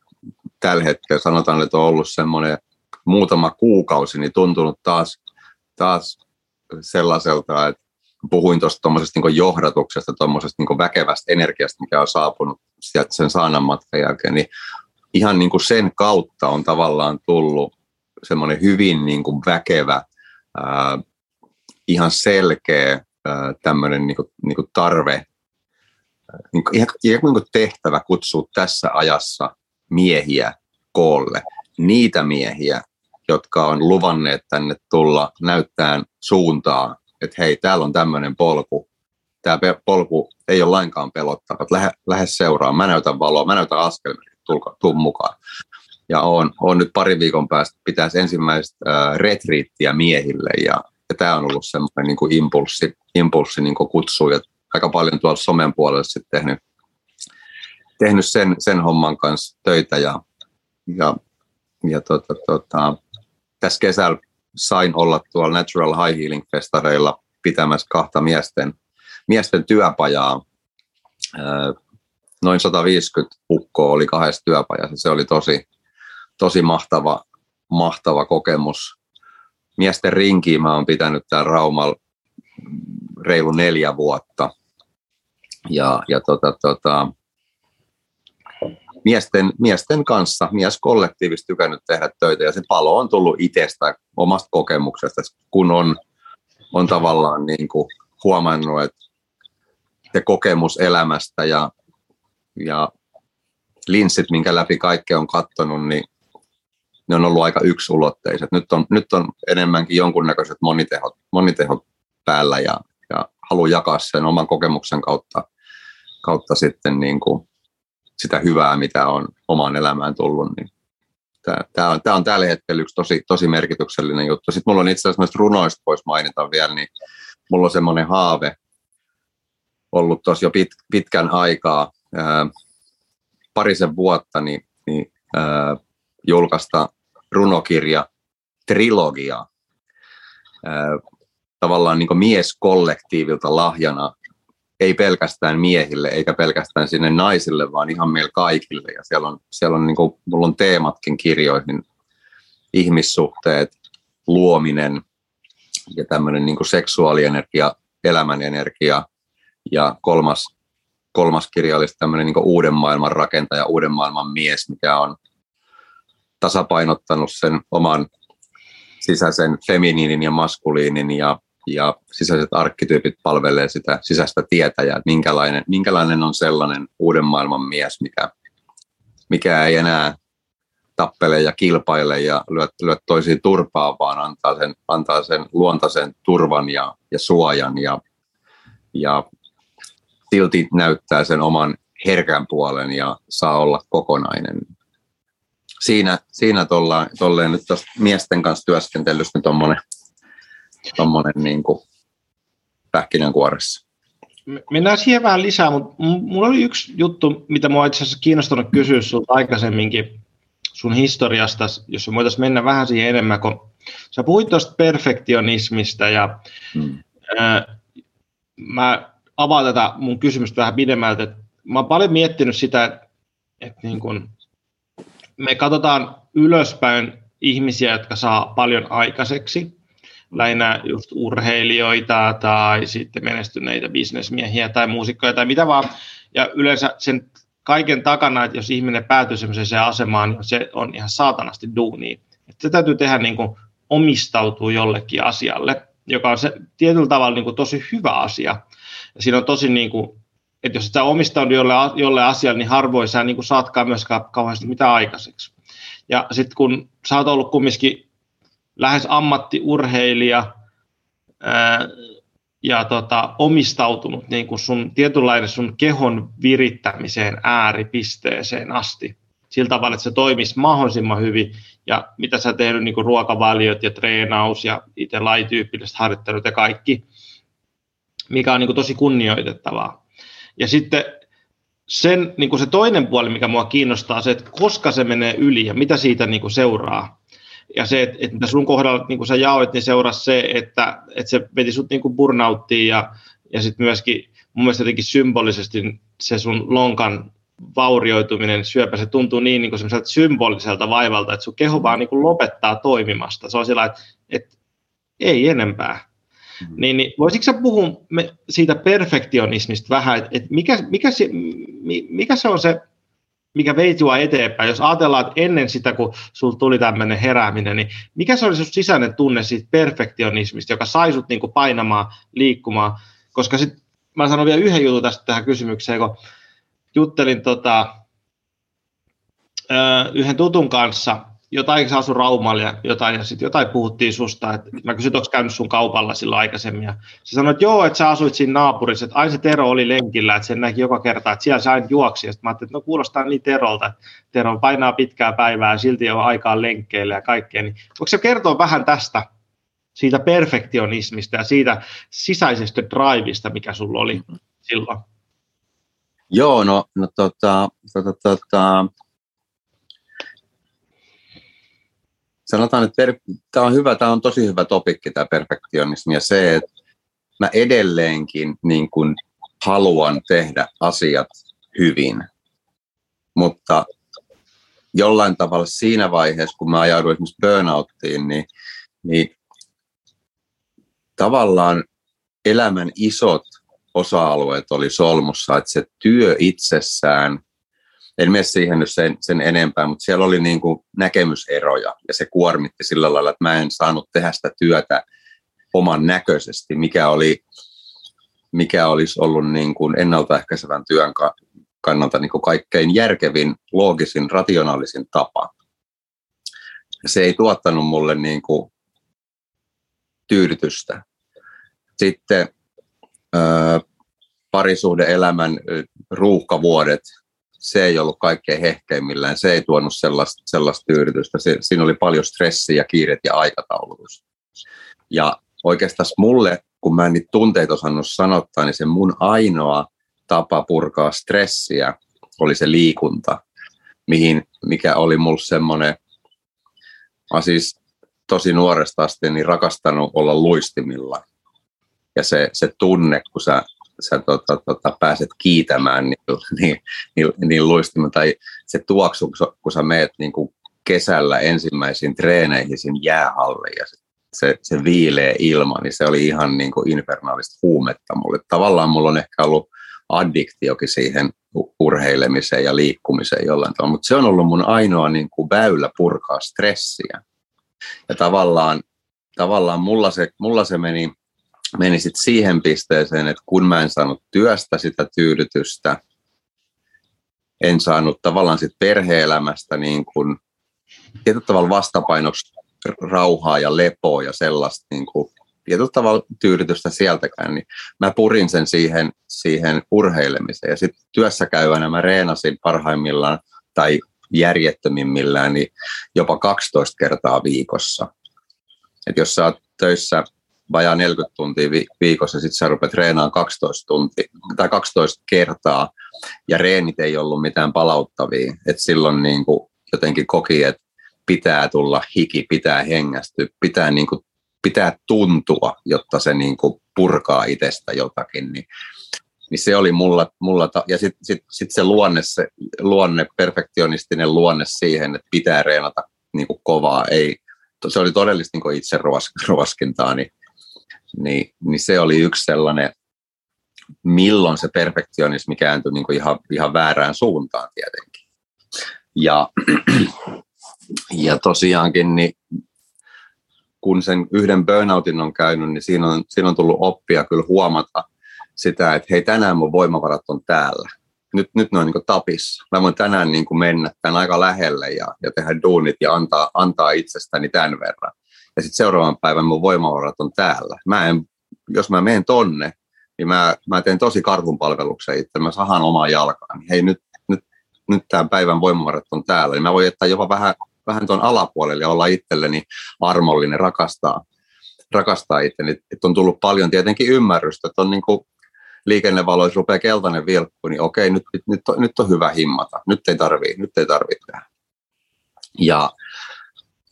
tällä hetkellä, sanotaan, että on ollut semmoinen muutama kuukausi, niin tuntunut taas, taas sellaiselta, että puhuin tuosta niin johdatuksesta, tuommoisesta niin väkevästä energiasta, mikä on saapunut sieltä sen saanan matkan jälkeen, niin ihan niin kuin sen kautta on tavallaan tullut semmoinen hyvin niin kuin väkevä, ää, ihan selkeä ää, tämmöinen niin kuin, niin kuin tarve, niin kuin, ihan, ihan kuin tehtävä kutsua tässä ajassa miehiä koolle. Niitä miehiä, jotka on luvanneet tänne tulla näyttään suuntaa, että hei, täällä on tämmöinen polku. Tämä polku ei ole lainkaan pelottava. Lähde, lähde seuraamaan. Mä näytän valoa, mä näytän askelmerkit, tuu mukaan ja on, on nyt parin viikon päästä pitäisi ensimmäistä äh, retriittiä miehille ja, ja tämä on ollut semmoinen niin impulssi, impulssi niin kutsu ja aika paljon tuolla somen puolella sitten tehnyt, tehnyt sen, sen homman kanssa töitä ja, ja, ja tota, tota, tässä kesällä sain olla tuolla Natural High Healing Festareilla pitämässä kahta miesten, miesten työpajaa. Noin 150 ukkoa oli kahdessa työpajassa. Se oli tosi, tosi mahtava, mahtava kokemus. Miesten rinkiin mä oon pitänyt täällä Raumalla reilu neljä vuotta. Ja, ja tota, tota, miesten, miesten kanssa, mieskollektiivisesti tykännyt tehdä töitä ja se palo on tullut itsestä, omasta kokemuksesta, kun on, on tavallaan niin kuin huomannut, että se kokemus elämästä ja, ja linssit, minkä läpi kaikki on kattonut, niin ne on ollut aika yksulotteiset. Nyt on, nyt on enemmänkin jonkunnäköiset monitehot, monitehot päällä ja, ja haluan jakaa sen oman kokemuksen kautta, kautta sitten niin kuin sitä hyvää, mitä on omaan elämään tullut. Niin tämä, on, tämä on tällä hetkellä yksi tosi, tosi merkityksellinen juttu. Sitten mulla on itse asiassa runoista voisi mainita vielä, niin mulla on semmoinen haave ollut tuossa jo pit, pitkän aikaa, ää, parisen vuotta, niin, niin ää, julkaista runokirja, trilogia, tavallaan niin mieskollektiivilta lahjana, ei pelkästään miehille eikä pelkästään sinne naisille, vaan ihan meille kaikille. Ja siellä on, siellä on niin kuin, mulla on teematkin kirjoihin, ihmissuhteet, luominen ja tämmöinen niin seksuaalienergia elämän energia. Ja kolmas, kolmas kirja olisi tämmöinen niin uuden maailman rakentaja, uuden maailman mies, mikä on tasapainottanut sen oman sisäisen feminiinin ja maskuliinin ja, ja sisäiset arkkityypit palvelee sitä sisäistä tietäjää, minkälainen, minkälainen on sellainen uuden maailman mies, mikä, mikä ei enää tappele ja kilpaile ja lyö, lyö toisiin turpaa, vaan antaa sen, antaa sen luontaisen turvan ja, ja suojan ja, ja silti näyttää sen oman herkän puolen ja saa olla kokonainen. Siinä, siinä tollaan, tolleen nyt miesten kanssa työskentelystä tuommoinen tommonen niin kuin pähkinänkuoressa. Mennään siihen vähän lisää, mutta mulla oli yksi juttu, mitä mua itse asiassa kiinnostunut kysyä sinulta aikaisemminkin sun historiasta, jos me voitaisiin mennä vähän siihen enemmän, kun sä puhuit tuosta perfektionismista ja hmm. ää, mä avaan tätä mun kysymystä vähän pidemmältä. Mä oon paljon miettinyt sitä, että, että niin kun me katsotaan ylöspäin ihmisiä, jotka saa paljon aikaiseksi, lähinnä just urheilijoita tai sitten menestyneitä bisnesmiehiä tai muusikkoja tai mitä vaan. Ja yleensä sen kaiken takana, että jos ihminen päätyy sellaiseen asemaan, niin se on ihan saatanasti duuni. Se täytyy tehdä niin kuin omistautua jollekin asialle, joka on se tietyllä tavalla niin kuin tosi hyvä asia. Ja siinä on tosi niin kuin, että jos sä omistaudu jolle, jolle asialle, niin harvoin sä niin saatkaan myöskään kauheasti mitä aikaiseksi. Ja sitten kun sä oot ollut kumminkin lähes ammattiurheilija, ää, ja tota, omistautunut niin kuin sun tietynlainen sun kehon virittämiseen ääripisteeseen asti. Sillä tavalla, että se toimisi mahdollisimman hyvin ja mitä sä tehnyt niin kuin ruokavaliot ja treenaus ja itse lajityypilliset harjoittelut ja kaikki, mikä on niin kuin tosi kunnioitettavaa. Ja sitten sen, niin kuin se toinen puoli, mikä mua kiinnostaa, se, että koska se menee yli ja mitä siitä niin kuin seuraa ja se, että, että sun kohdalla, niin kuin sä jaoit, niin seurasi se, että, että se veti sut niin kuin burnouttiin ja, ja sitten myöskin mun mielestä jotenkin symbolisesti se sun lonkan vaurioituminen, syöpä, se tuntuu niin, niin kuin symboliselta vaivalta, että sun keho vaan niin kuin lopettaa toimimasta. Se on sillä, että, että ei enempää. Mm-hmm. Niin, niin voisitko sä puhua me, siitä perfektionismista vähän, että, että mikä, mikä, se, mikä se on se mikä vei sinua eteenpäin. Jos ajatellaan, että ennen sitä, kun sinulla tuli tämmöinen herääminen, niin mikä se oli sinun sisäinen tunne siitä perfektionismista, joka sai sinut niin painamaan, liikkumaan? Koska sitten mä sanon vielä yhden jutun tästä tähän kysymykseen, kun juttelin tota, yhden tutun kanssa, jotain se asui Raumalla ja jotain, ja sitten jotain puhuttiin susta, että mä kysyin, onko käynyt sun kaupalla silloin aikaisemmin, ja se sanoi, että joo, että sä asuit siinä naapurissa, että aina se Tero oli lenkillä, että sen näki joka kerta, että siellä sä aina juoksi, ja sitten mä ajattelin, että no kuulostaa niin Terolta, että Tero painaa pitkää päivää, ja silti on aikaa lenkkeille ja kaikkea, niin voiko se kertoa vähän tästä, siitä perfektionismista ja siitä sisäisestä drivista, mikä sulla oli silloin? Joo, no, no tota, tota, tota, sanotaan, että per, tämä on hyvä, tämä on tosi hyvä topikki tämä perfektionismi ja se, että mä edelleenkin niin kuin haluan tehdä asiat hyvin, mutta jollain tavalla siinä vaiheessa, kun mä ajauduin esimerkiksi burnouttiin, niin, niin tavallaan elämän isot osa-alueet oli solmussa, että se työ itsessään – en mene siihen nyt sen, sen enempää, mutta siellä oli niin kuin näkemyseroja ja se kuormitti sillä lailla, että mä en saanut tehdä sitä työtä oman näköisesti, mikä, oli, mikä olisi ollut niin kuin ennaltaehkäisevän työn kannalta niin kuin kaikkein järkevin, loogisin, rationaalisin tapa. Se ei tuottanut mulle niin kuin tyydytystä. Sitten parisuhde-elämän ruuhkavuodet, se ei ollut kaikkein hehkeimmillään, se ei tuonut sellaista, sellaista tyydytystä. Se, siinä oli paljon stressiä, kiiret ja aikataulutus. Ja oikeastaan mulle, kun mä en niitä tunteita osannut sanottaa, niin se mun ainoa tapa purkaa stressiä oli se liikunta, mihin, mikä oli mulle semmoinen, mä siis tosi nuoresta asti niin rakastanut olla luistimilla. Ja se, se tunne, kun sä sä tota, tota, pääset kiitämään niin, niin, niin, niin luistimen, tai se tuoksu, kun sä, kun sä meet niin kuin kesällä ensimmäisiin treeneihin sinne jäähalliin ja se, se viileä ilma, niin se oli ihan niin kuin infernaalista huumetta mulle. Tavallaan mulla on ehkä ollut addiktiokin siihen urheilemiseen ja liikkumiseen jollain tavalla, mutta se on ollut mun ainoa niin kuin väylä purkaa stressiä. Ja tavallaan, tavallaan mulla, se, mulla se meni, meni sit siihen pisteeseen, että kun mä en saanut työstä sitä tyydytystä, en saanut tavallaan sit perhe-elämästä niin kuin, tietyllä tavalla vastapainoksi rauhaa ja lepoa ja sellaista niin kuin, tietyllä tavalla tyydytystä sieltäkään, niin mä purin sen siihen, siihen urheilemiseen. Ja sitten työssä käyvänä mä reenasin parhaimmillaan tai järjettömimmillään niin jopa 12 kertaa viikossa. Et jos sä oot töissä vajaa 40 tuntia viikossa, sitten sä rupeat treenaamaan 12, tuntia, tai 12 kertaa, ja reenit ei ollut mitään palauttavia. Et silloin niin kuin jotenkin koki, että pitää tulla hiki, pitää hengästyä, pitää, niin kuin, pitää tuntua, jotta se niin kuin purkaa itsestä jotakin. Niin, niin se oli mulla, mulla ja sitten sit, sit se luonne, se luonne, perfektionistinen luonne siihen, että pitää reenata niin kuin kovaa, ei, se oli todellista niin itse ruoskintaa, niin, niin, niin se oli yksi sellainen, milloin se perfektionismi kääntyi niin kuin ihan, ihan väärään suuntaan tietenkin. Ja, ja tosiaankin, niin kun sen yhden burnoutin on käynyt, niin siinä on, siinä on tullut oppia kyllä huomata sitä, että hei tänään mun voimavarat on täällä. Nyt, nyt ne on niin tapissa. Mä voin tänään niin mennä tämän aika lähelle ja, ja tehdä duunit ja antaa, antaa itsestäni tämän verran. Ja sitten seuraavan päivän mun voimavarat on täällä. Mä en, jos mä menen tonne, niin mä, mä teen tosi karhunpalveluksen itse. Mä sahan omaa jalkaan. Hei, nyt, nyt, nyt tämän päivän voimavarat on täällä. Niin mä voin jättää jopa vähän, vähän tuon alapuolelle ja olla itselleni armollinen, rakastaa, rakastaa itteni. Että on tullut paljon tietenkin ymmärrystä, että on niin kuin liikennevaloissa rupeaa keltainen vilkku, niin okei, nyt, nyt, nyt, on, nyt on hyvä himmata. Nyt ei tarvii, nyt ei tarvii tehdä. Ja,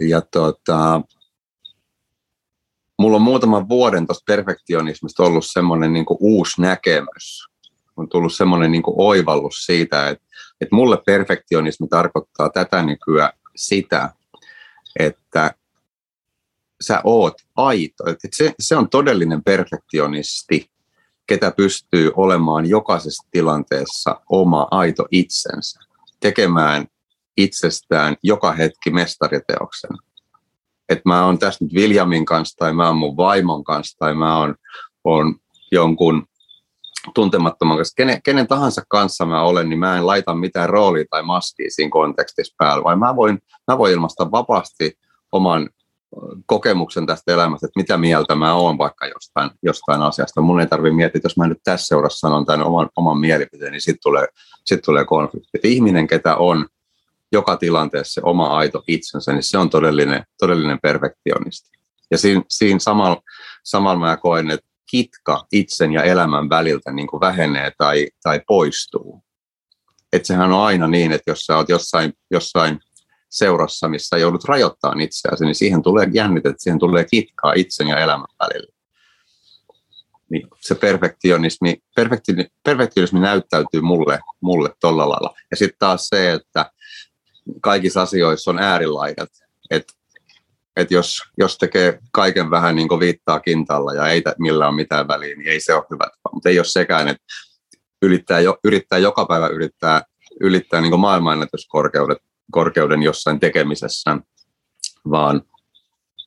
ja tota, mulla on muutaman vuoden tuosta perfektionismista ollut semmoinen niin uusi näkemys. On tullut semmoinen niin oivallus siitä, että, että mulle perfektionismi tarkoittaa tätä nykyään sitä, että sä oot aito. Että se, se on todellinen perfektionisti, ketä pystyy olemaan jokaisessa tilanteessa oma aito itsensä, tekemään itsestään joka hetki mestariteoksen että mä oon tässä nyt Viljamin kanssa tai mä oon mun vaimon kanssa tai mä oon, oon jonkun tuntemattoman kanssa, kenen, kenen tahansa kanssa mä olen, niin mä en laita mitään roolia tai maskia siinä kontekstissa päällä, vaan mä voin, mä voin ilmaista vapaasti oman kokemuksen tästä elämästä, että mitä mieltä mä oon vaikka jostain, jostain asiasta. Mun ei tarvitse miettiä, että jos mä nyt tässä seurassa sanon tämän oman, oman mielipiteen, niin sitten tulee, sit tulee konflikti. ihminen, ketä on, joka tilanteessa se oma aito itsensä, niin se on todellinen, todellinen perfektionisti. Ja siinä, siinä samalla, samalla mä koen, että kitka itsen ja elämän väliltä niin kuin vähenee tai, tai poistuu. Että sehän on aina niin, että jos sä oot jossain, jossain seurassa, missä joudut rajoittamaan itseäsi, niin siihen tulee jännitet, siihen tulee kitkaa itsen ja elämän välillä. Niin se perfektionismi, perfektionismi näyttäytyy mulle, mulle tolla lailla. Ja sitten taas se, että kaikissa asioissa on äärilaidat. Et, et jos, jos tekee kaiken vähän niin kuin viittaa kintalla ja ei millään ole mitään väliä, niin ei se ole hyvä. Mutta ei ole sekään, että yrittää, jo, yrittää joka päivä yrittää ylittää niin maailmanennätyskorkeuden korkeuden jossain tekemisessä, vaan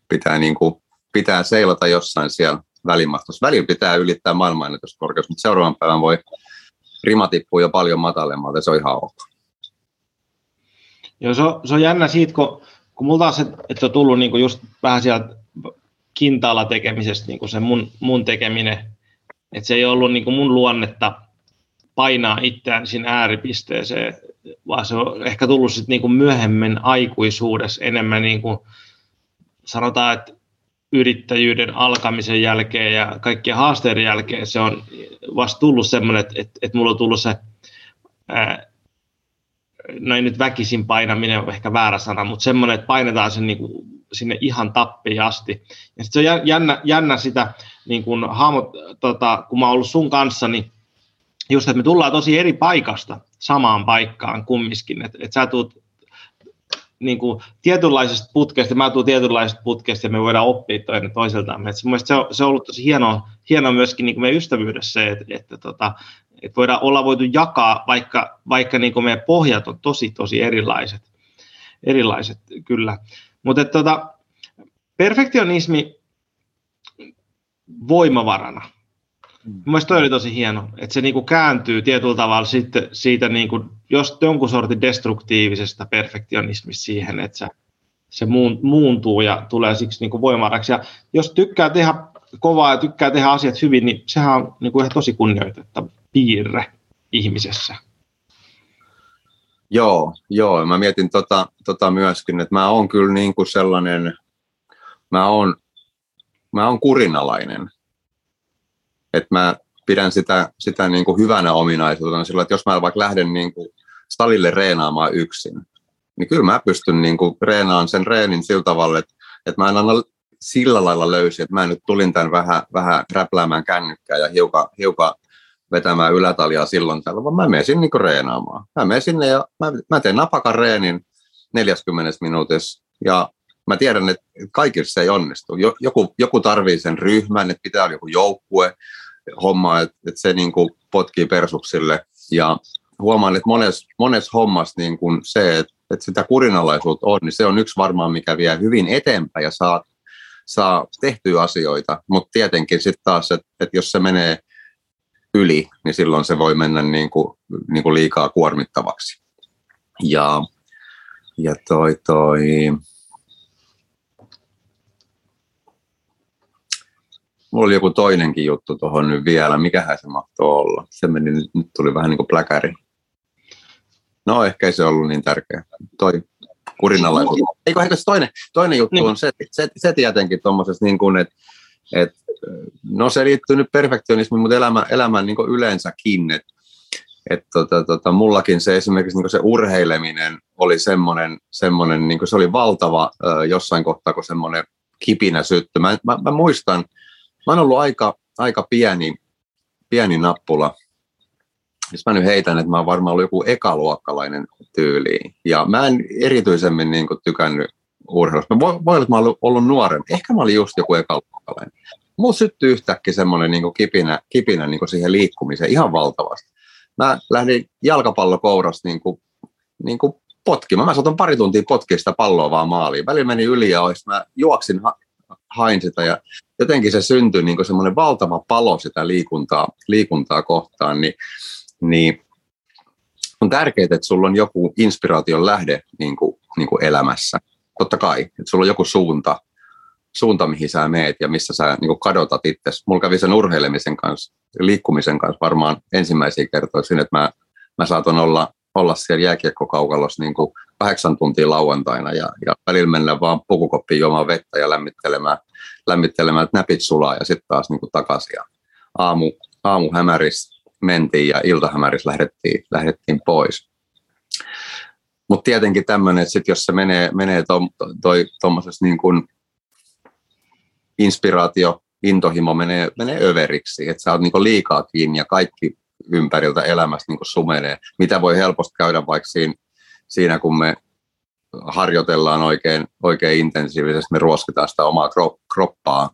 pitää, niin kuin, pitää seilata jossain siellä välimaastossa. Välillä pitää ylittää maailmanennätyskorkeus, mutta seuraavan päivän voi rima tippua jo paljon matalemmalta, se on ihan ok. Joo, se on, se on jännä siitä, kun, kun mulla taas, että on tullut niin just vähän sieltä kintaalla tekemisestä niin se mun, mun tekeminen, että se ei ollut niin mun luonnetta painaa itseään siinä ääripisteeseen, vaan se on ehkä tullut sitten niin myöhemmin aikuisuudessa enemmän niin kuin sanotaan, että yrittäjyyden alkamisen jälkeen ja kaikkien haasteiden jälkeen se on vasta tullut semmoinen, että, että, että mulla on tullut se ää, no ei nyt väkisin painaminen on ehkä väärä sana, mutta semmoinen, että painetaan sen niin kuin sinne ihan tappiin asti. Ja sitten se on jännä, jännä sitä, niin kuin hahmot, tota, kun mä oon ollut sun kanssa, niin just, että me tullaan tosi eri paikasta samaan paikkaan kumminkin. Että et sä tuut niin kuin, tietynlaisesta putkeesta, mä tuun tietynlaisesta putkeesta ja me voidaan oppia toinen toiseltaan. Et se, se, on, se on ollut tosi hienoa, hienoa myöskin niin kuin meidän ystävyydessä se, että, että, tota, että voidaan olla voitu jakaa, vaikka, vaikka niin kuin meidän pohjat on tosi, tosi erilaiset. Erilaiset, kyllä. Mutta tota, perfektionismi voimavarana. Mm. Mielestäni toi oli tosi hieno, että se niinku kääntyy tietyllä tavalla sitten siitä niinku, jos jonkun sortin destruktiivisesta perfektionismista siihen, että se, se muuntuu ja tulee siksi niinku voimavaraksi. Ja jos tykkää tehdä kovaa ja tykkää tehdä asiat hyvin, niin sehän on niinku ihan tosi kunnioitettava piirre ihmisessä. Joo, joo. Mä mietin tota, tota myöskin, että mä oon kyllä niin kuin sellainen, mä oon, mä oon kurinalainen. Että mä pidän sitä, sitä niin kuin hyvänä ominaisuutena sillä, että jos mä vaikka lähden niin kuin salille reenaamaan yksin, niin kyllä mä pystyn niin kuin reenaamaan sen reenin sillä tavalla, että, että mä en anna sillä lailla löysi, että mä nyt tulin tämän vähän, vähän räpläämään kännykkää ja hiukan, hiukan vetämään ylätaljaa silloin tällä, vaan mä menen sinne niin reenaamaan. Mä menen sinne ja mä, mä teen napakan reenin 40 minuutissa ja mä tiedän, että kaikille se ei onnistu. Joku, joku tarvii sen ryhmän, että pitää olla joku joukkue, homma, että, että se niin kuin potkii persuksille ja huomaan, että monessa mones hommassa niin kuin se, että, että sitä kurinalaisuutta on, niin se on yksi varmaan, mikä vie hyvin eteenpäin ja saa, saa tehtyä asioita, mutta tietenkin sitten taas, että, että jos se menee yli, niin silloin se voi mennä niin kuin, niin kuin liikaa kuormittavaksi. Ja, ja toi, toi, Mulla oli joku toinenkin juttu tuohon nyt vielä. Mikähän se mahtoi olla? Se meni, nyt tuli vähän niin kuin pläkäri. No ehkä ei se ollut niin tärkeä. Toi kurinalaisuus. Eikö, eikö se toinen, toinen juttu niin. on se, se, se tietenkin tuommoisessa niin kuin, että et, no se liittyy nyt perfektionismiin, mutta elämä, elämään niin yleensäkin. Et, et tota, tota, mullakin se esimerkiksi niin se urheileminen oli semmoinen, semmoinen niin se oli valtava ö, jossain kohtaa, kun semmoinen kipinä syttyi. Mä, mä, mä muistan, mä oon ollut aika, aika pieni, pieni nappula. Jos mä nyt heitän, että mä oon varmaan ollut joku ekaluokkalainen tyyli. Ja mä en erityisemmin niin kuin, tykännyt urheilusta. Mä voi, voi olla, että mä oon ollut nuorempi. Ehkä mä olin just joku ekaluokkalainen. Mulla syttyi yhtäkkiä semmoinen niin kipinä, kipinä niin kuin siihen liikkumiseen ihan valtavasti. Mä lähdin jalkapallokourasta niin kuin, niin kuin potkimaan. Mä saatan pari tuntia potkia sitä palloa vaan maaliin. Välillä meni yli ja olisi, mä juoksin, ha, hain sitä ja jotenkin se syntyi niin semmoinen valtava palo sitä liikuntaa, liikuntaa kohtaan. Niin, niin on tärkeää, että sulla on joku inspiraation lähde niin kuin, niin kuin elämässä totta kai, että sulla on joku suunta, suunta mihin sä meet ja missä sä niin kadotat itse. Mulla kävi sen urheilemisen kanssa, liikkumisen kanssa varmaan ensimmäisiä kertoja siinä, että mä, mä saatan olla, olla siellä jääkiekkokaukalossa niin kuin kahdeksan tuntia lauantaina ja, ja välillä mennä vaan pukukoppiin juomaan vettä ja lämmittelemään, lämmittelemään että näpit sulaa ja sitten taas niin kuin takaisin. Ja aamu, aamu hämäris mentiin ja iltahämäris lähdettiin, lähdettiin pois. Mutta tietenkin tämmöinen, että sit jos se menee, menee tuommoisessa niin kuin inspiraatio, intohimo menee, menee överiksi, että sä oot niin liikaa kiinni ja kaikki ympäriltä elämästä niin sumenee, mitä voi helposti käydä vaikka siinä, siinä kun me harjoitellaan oikein, oikein intensiivisesti, me ruoskitaan sitä omaa kroppaa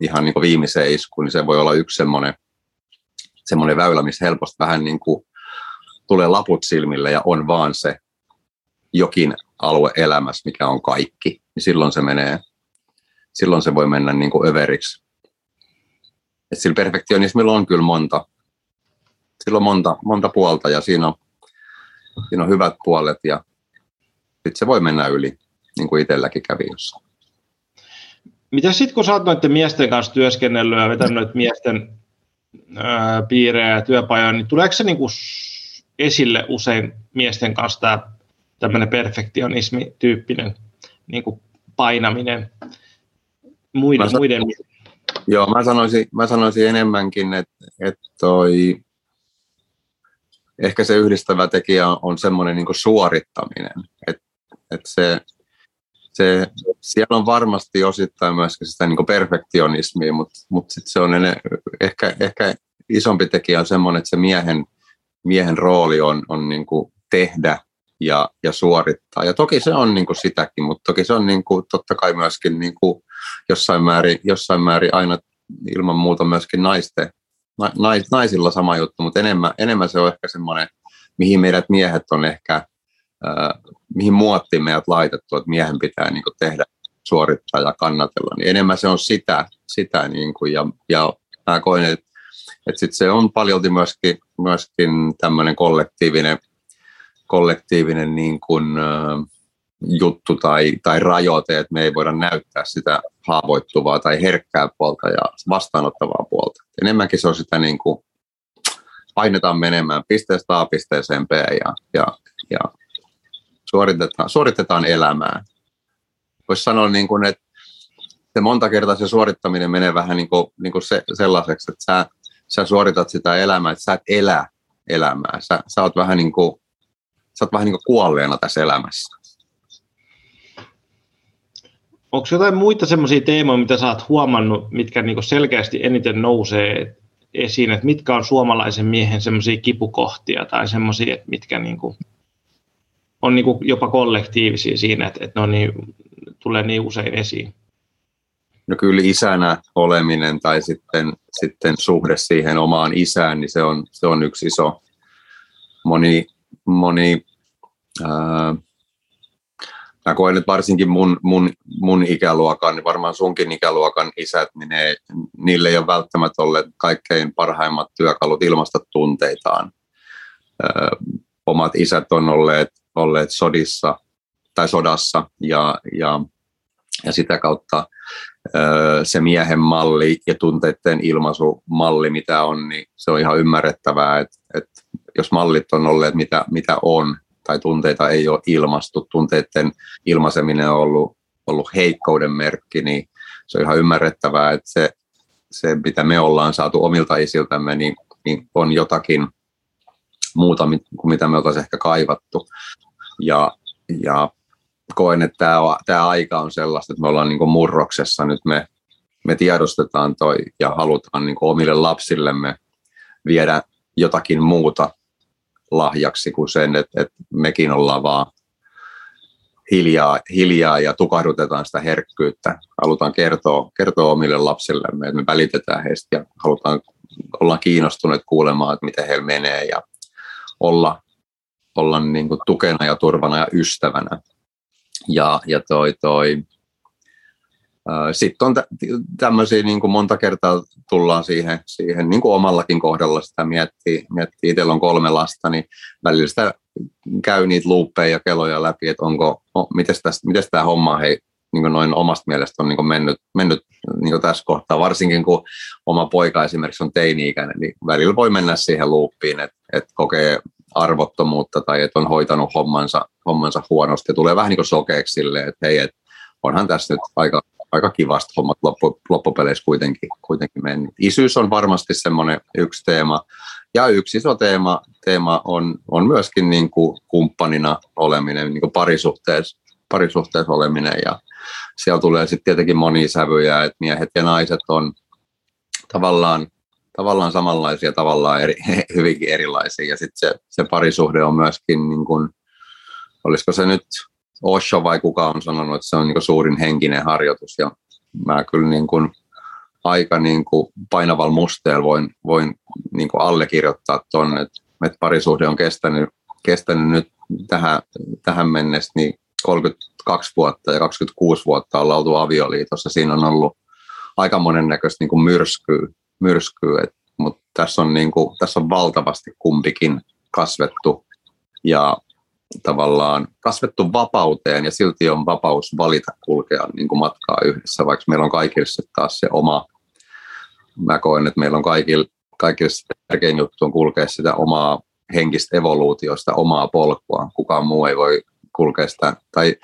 ihan niin viimeiseen iskuun, niin se voi olla yksi semmoinen, semmoinen väylä, missä helposti vähän niin kuin tulee laput silmille ja on vaan se jokin alue elämässä, mikä on kaikki, niin silloin se menee, silloin se voi mennä niin kuin överiksi. Et sillä perfektionismilla on kyllä monta, sillä on monta, monta puolta ja siinä on, siinä on hyvät puolet ja sitten se voi mennä yli, niin kuin itselläkin kävi jossain. Mitä sitten, kun sä oot noiden miesten kanssa työskennellyt ja vetänyt miesten piirejä ja työpajoja, niin tuleeko se niin kuin esille usein miesten kanssa tämä tämmöinen perfektionismi-tyyppinen niin kuin painaminen muiden, mä muiden. Joo, mä sanoisin, mä sanoisin enemmänkin, että, että toi, ehkä se yhdistävä tekijä on, on semmoinen niin suorittaminen. Että, että se, se, siellä on varmasti osittain myöskin sitä niin perfektionismia, mutta, mutta sit se on ene, ehkä, ehkä isompi tekijä on semmoinen, että se miehen, miehen rooli on, on niin tehdä ja, ja suorittaa. Ja toki se on niin kuin sitäkin, mutta toki se on niin kuin, totta kai myöskin niin kuin jossain, määrin, jossain määrin aina ilman muuta myöskin naisten, nais, naisilla sama juttu, mutta enemmän, enemmän se on ehkä semmoinen, mihin meidät miehet on ehkä, äh, mihin muottiin meidät laitettu, että miehen pitää niin kuin tehdä, suorittaa ja kannatella, niin enemmän se on sitä, sitä niin kuin, ja, ja mä koen, että, että sit se on paljolti myöskin, myöskin tämmöinen kollektiivinen kollektiivinen niin kuin, uh, juttu tai, tai rajoite, että me ei voida näyttää sitä haavoittuvaa tai herkkää puolta ja vastaanottavaa puolta. Enemmänkin se on sitä niin kuin, painetaan menemään pisteestä A pisteeseen B ja, ja, ja suoritetaan, suoritetaan elämää. Voisi sanoa, niin kuin, että se monta kertaa se suorittaminen menee vähän niin kuin, niin kuin se, sellaiseksi, että sä, sä suoritat sitä elämää, että sä et elä elämää. Sä, sä oot vähän niin kuin sä oot vähän niin kuin kuolleena tässä elämässä. Onko jotain muita semmoisia teemoja, mitä sä oot huomannut, mitkä niin selkeästi eniten nousee esiin, että mitkä on suomalaisen miehen semmoisia kipukohtia tai semmoisia, mitkä niin kuin on niin kuin jopa kollektiivisia siinä, että, että ne on niin, tulee niin usein esiin? No kyllä isänä oleminen tai sitten, sitten suhde siihen omaan isään, niin se on, se on yksi iso. Moni, moni, ää, mä koen, että varsinkin mun, mun, mun ikäluokan, niin varmaan sunkin ikäluokan isät, niin ne, niille ei ole välttämättä olleet kaikkein parhaimmat työkalut ilmaista tunteitaan. Ää, omat isät on olleet, olleet sodissa tai sodassa ja, ja, ja sitä kautta se miehen malli ja tunteiden ilmaisumalli, mitä on, niin se on ihan ymmärrettävää, että, että jos mallit on olleet mitä, mitä on, tai tunteita ei ole ilmastu, tunteiden ilmaiseminen on ollut, ollut heikkouden merkki, niin se on ihan ymmärrettävää, että se, se mitä me ollaan saatu omilta isiltämme, niin, niin on jotakin muuta kuin mitä me oltaisiin ehkä kaivattu. Ja, ja koen, että tämä, aika on sellaista, että me ollaan niin murroksessa. Nyt me, me tiedostetaan toi ja halutaan niin omille lapsillemme viedä jotakin muuta lahjaksi kuin sen, että, että mekin ollaan vaan hiljaa, hiljaa ja tukahdutetaan sitä herkkyyttä. Halutaan kertoa, kertoa omille lapsillemme, että me välitetään heistä ja halutaan, ollaan kiinnostuneet kuulemaan, että miten heillä menee ja olla, olla niin kuin tukena ja turvana ja ystävänä. Ja, ja toi, toi, sitten on tämmöisiä, niin kuin monta kertaa tullaan siihen, siihen niin kuin omallakin kohdalla sitä miettii, miettii itsellä on kolme lasta, niin välillä sitä käy niitä luuppeja ja keloja läpi, että onko, miten tämä homma hei, niin noin omasta mielestä on niin mennyt, mennyt niin tässä kohtaa, varsinkin kun oma poika esimerkiksi on teini-ikäinen, niin välillä voi mennä siihen luuppiin, että, että kokee arvottomuutta tai että on hoitanut hommansa, hommansa huonosti ja tulee vähän niin kuin sokeeksi silleen, että hei, että onhan tässä nyt aika aika kivasti hommat loppu, loppupeleissä kuitenkin, kuitenkin mennyt. Isyys on varmasti semmoinen yksi teema. Ja yksi iso teema, teema on, on myöskin niin kuin kumppanina oleminen, niin kuin parisuhteessa, parisuhteessa oleminen. Ja siellä tulee sitten tietenkin monia sävyjä, että miehet ja naiset on tavallaan, tavallaan samanlaisia, tavallaan eri, hyvinkin erilaisia. Ja sitten se, se parisuhde on myöskin, niin kuin, olisiko se nyt Osho vai kuka on sanonut, että se on niin suurin henkinen harjoitus ja mä kyllä niin kuin aika niin kuin painavalla musteella voin, voin niin allekirjoittaa tuonne, että, että parisuhde on kestänyt, kestänyt nyt tähän, tähän mennessä niin 32 vuotta ja 26 vuotta ollaan oltu avioliitossa. Siinä on ollut aika monennäköistä niin myrskyä, myrskyä mutta tässä on, niin tässä on valtavasti kumpikin kasvettu ja tavallaan kasvettu vapauteen ja silti on vapaus valita kulkea niin kuin matkaa yhdessä, vaikka meillä on kaikille taas se oma, mä koen, että meillä on kaikille, kaikille tärkein juttu on kulkea sitä omaa henkistä evoluutiosta, omaa polkua. Kukaan muu ei voi kulkea sitä, tai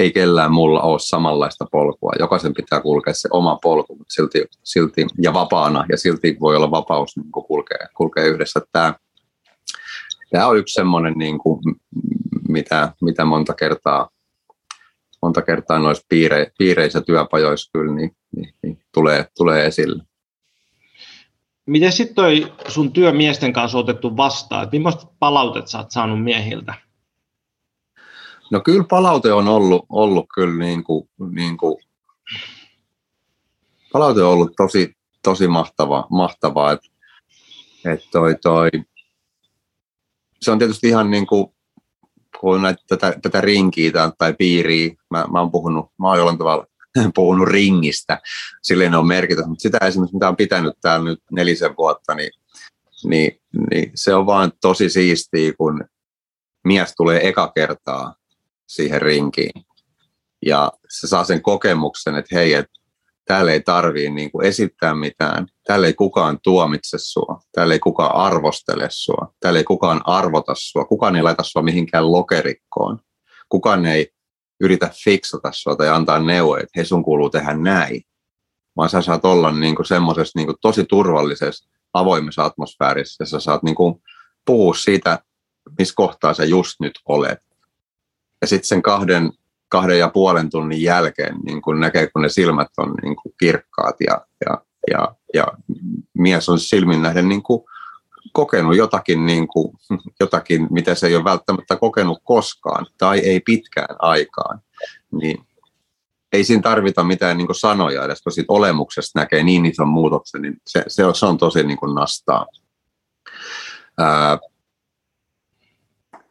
ei kellään mulla ole samanlaista polkua. Jokaisen pitää kulkea se oma polku, silti, silti ja vapaana, ja silti voi olla vapaus niin kulkea, kulkea yhdessä. Tämä, tämä on yksi semmoinen, niin kuin, mitä, mitä monta kertaa monta kertaa noissa piire, piireissä työpajoissa kyllä niin, niin, niin tulee, tulee esille. Miten sitten toi sun työ miesten kanssa otettu vastaan? Et millaista palautet sä oot saanut miehiltä? No kyllä palaute on ollut, ollut kyllä niin kuin, niin kuin, palaute on ollut tosi, tosi mahtavaa, mahtavaa että et toi, toi, se on tietysti ihan niin kuin, kun näitä, tätä, tätä rinkiä tai piiriä, mä, mä oon puhunut, mä oon jollain tavalla puhunut ringistä, silleen on merkitys, mutta sitä esimerkiksi, mitä on pitänyt täällä nyt nelisen vuotta, niin, niin, niin se on vaan tosi siistiä, kun mies tulee eka kertaa siihen rinkiin. Ja se saa sen kokemuksen, että hei, että täällä ei tarvii niin kuin esittää mitään, täällä ei kukaan tuomitse sua, täällä ei kukaan arvostele sua, täällä ei kukaan arvota sua, kukaan ei laita sua mihinkään lokerikkoon, kukaan ei yritä fiksata sua tai antaa neuvoja, että hei sun kuuluu tehdä näin, vaan sä saat olla niin kuin semmoisessa niin kuin tosi turvallisessa, avoimessa atmosfäärissä ja sä saat niin kuin puhua siitä, missä kohtaa sä just nyt olet. Ja sitten sen kahden, kahden ja puolen tunnin jälkeen niin kun näkee, kun ne silmät on niin kuin kirkkaat ja, ja, ja, ja mies on silmin nähden niin kokenut jotakin, niin kuin, jotakin, mitä se ei ole välttämättä kokenut koskaan tai ei pitkään aikaan, niin ei siinä tarvita mitään niin sanoja edes, kun siitä olemuksesta näkee niin ison muutoksen, niin se, se, on, se on tosi niin nastaa. Ää,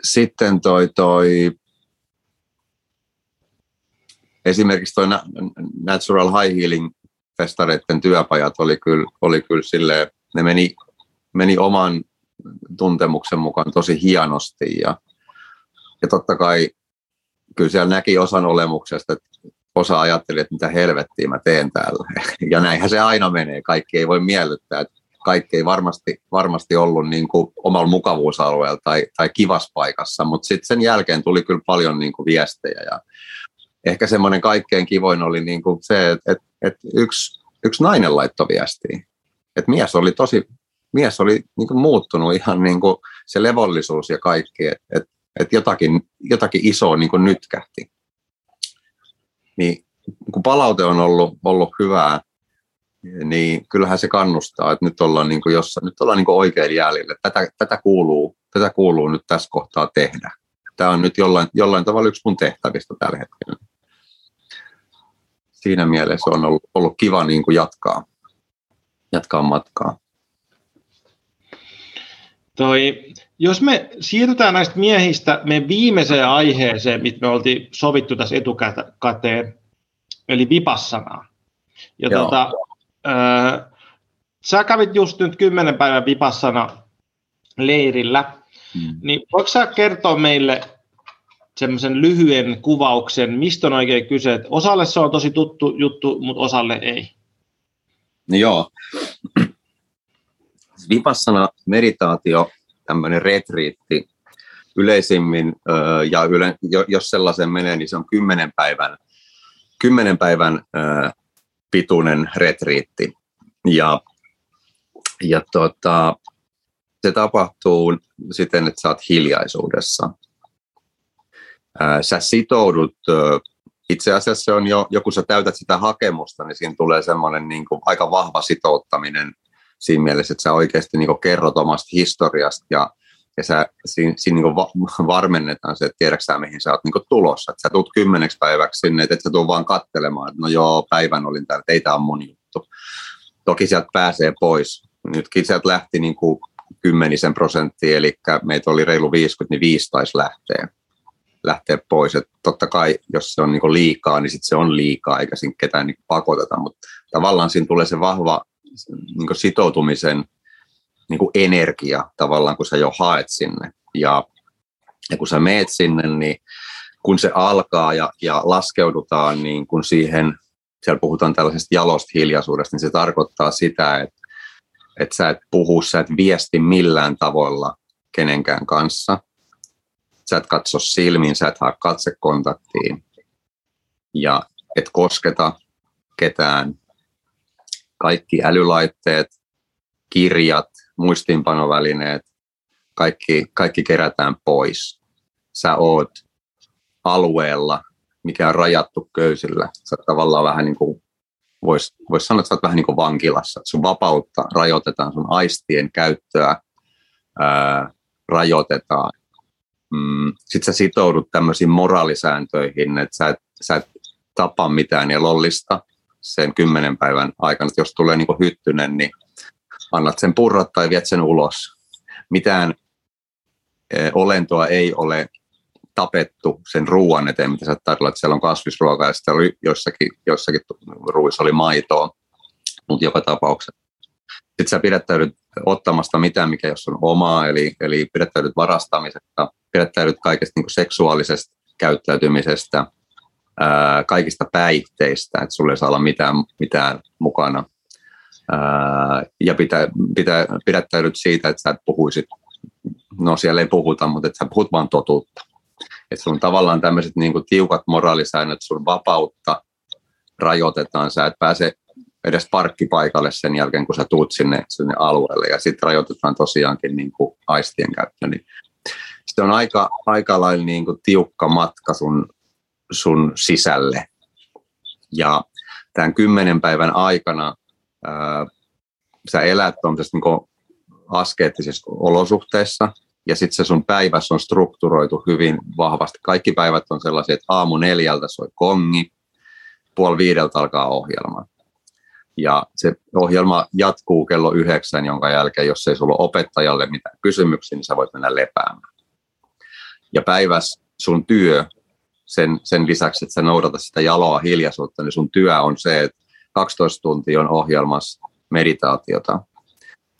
sitten toi, toi esimerkiksi toi Natural High Healing festareiden työpajat oli kyllä, oli kyllä silleen, ne meni, meni oman tuntemuksen mukaan tosi hienosti ja, ja totta kai kyllä siellä näki osan olemuksesta, että osa ajatteli, että mitä helvettiä mä teen täällä. Ja näinhän se aina menee, kaikki ei voi miellyttää. Että kaikki ei varmasti, varmasti ollut niin kuin omalla mukavuusalueella tai, tai kivas paikassa, mutta sitten sen jälkeen tuli kyllä paljon niin kuin viestejä ja ehkä semmoinen kaikkein kivoin oli niin kuin se, että, että, että yksi, yksi nainen laittoi viestiä, että mies oli tosi, mies oli niin kuin muuttunut ihan niin kuin se levollisuus ja kaikki, että, että, että jotakin, jotakin isoa niin kuin nytkähti. Niin kun palaute on ollut, ollut hyvää, niin kyllähän se kannustaa, että nyt ollaan, niin kuin jossa, nyt ollaan niin kuin oikein jäljellä. Tätä, tätä, kuuluu, tätä kuuluu nyt tässä kohtaa tehdä. Tämä on nyt jollain, jollain tavalla yksi mun tehtävistä tällä hetkellä. Siinä mielessä on ollut, ollut kiva niin kuin jatkaa, jatkaa matkaa. Toi, jos me siirrytään näistä miehistä me viimeiseen aiheeseen, mitä me oltiin sovittu tässä etukäteen, eli vipassanaa. Ja tota, Öö, sä kävit just nyt kymmenen päivän vipassana leirillä, mm. niin voiko sä kertoa meille semmoisen lyhyen kuvauksen, mistä on oikein kyse? Että osalle se on tosi tuttu juttu, mutta osalle ei. No joo. Vipassana meditaatio, tämmöinen retriitti, yleisimmin, ja yle, jos sellaisen menee, niin se on kymmenen päivän, kymmenen päivän pituinen retriitti. Ja, ja tota, se tapahtuu siten, että sä oot hiljaisuudessa. Sä sitoudut, itse asiassa se on jo, joku sä täytät sitä hakemusta, niin siinä tulee semmoinen niin kuin aika vahva sitouttaminen siinä mielessä, että sä oikeasti niin kuin kerrot omasta historiasta ja ja sä, siinä, siinä niin va, varmennetaan se, että tiedätkö sä, mihin sä oot niin tulossa. Että sä tulet kymmeneksi päiväksi sinne, että et sä tuu vaan kattelemaan, että no joo, päivän olin täällä, että ei tämä on mun juttu. Toki sieltä pääsee pois. Nytkin sieltä lähti niin kuin kymmenisen prosenttia, eli meitä oli reilu 50, niin 5 taisi lähteä, lähteä pois. Et totta kai, jos se on niin liikaa, niin sit se on liikaa, eikä siinä ketään niin pakoteta, mutta tavallaan siinä tulee se vahva niin sitoutumisen niin energia tavallaan, kun sä jo haet sinne. Ja, ja kun sä meet sinne, niin kun se alkaa ja, ja laskeudutaan niin kun siihen, siellä puhutaan tällaisesta jalosta hiljaisuudesta, niin se tarkoittaa sitä, että, että sä et puhu, sä et viesti millään tavoilla kenenkään kanssa. Sä et katso silmiin, sä et hae katsekontaktiin ja et kosketa ketään. Kaikki älylaitteet, kirjat, muistiinpanovälineet, kaikki, kaikki kerätään pois. Sä oot alueella, mikä on rajattu köysillä. Sä tavallaan vähän niin kuin, voisi vois sanoa, että sä oot vähän niin kuin vankilassa. Sun vapautta rajoitetaan, sun aistien käyttöä ää, rajoitetaan. Mm, sit sä sitoudut tämmöisiin moraalisääntöihin, että sä et, sä et tapa mitään ja lollista sen kymmenen päivän aikana, jos tulee niin hyttynen, niin annat sen purra tai viet sen ulos. Mitään e, olentoa ei ole tapettu sen ruoan eteen, mitä sä tarjolla, että siellä on kasvisruokaa ja sitten oli jossakin, jossakin ruuissa oli maitoa, mutta joka tapauksessa. Sitten sä pidättäydyt ottamasta mitään, mikä jos on omaa, eli, eli pidättäydyt varastamisesta, pidättäydyt kaikesta niin seksuaalisesta käyttäytymisestä, ää, kaikista päihteistä, että sulle ei saa olla mitään, mitään mukana. Ää, ja pitä, pitä, pidättäydyt siitä, että sä et puhuisit, no siellä ei puhuta, mutta että sä puhut vaan totuutta. Että sun tavallaan tämmöiset niin tiukat moraalisäännöt, sun vapautta rajoitetaan, sä et pääse edes parkkipaikalle sen jälkeen, kun sä tuut sinne, sinne alueelle. Ja sitten rajoitetaan tosiaankin niin kuin aistien käyttö. Niin se on aika, aika lailla niin kuin tiukka matka sun, sun sisälle. Ja tämän kymmenen päivän aikana ää, sä elät niin askeettisissa olosuhteissa, ja sitten se sun päiväs on strukturoitu hyvin vahvasti. Kaikki päivät on sellaisia, että aamu neljältä soi kongi, puoli viideltä alkaa ohjelma. Ja se ohjelma jatkuu kello yhdeksän, jonka jälkeen, jos ei sulla ole opettajalle mitään kysymyksiä, niin sä voit mennä lepäämään. Ja päiväs sun työ, sen, sen lisäksi, että sä noudata sitä jaloa hiljaisuutta, niin sun työ on se, että 12 tuntia on ohjelmassa meditaatiota.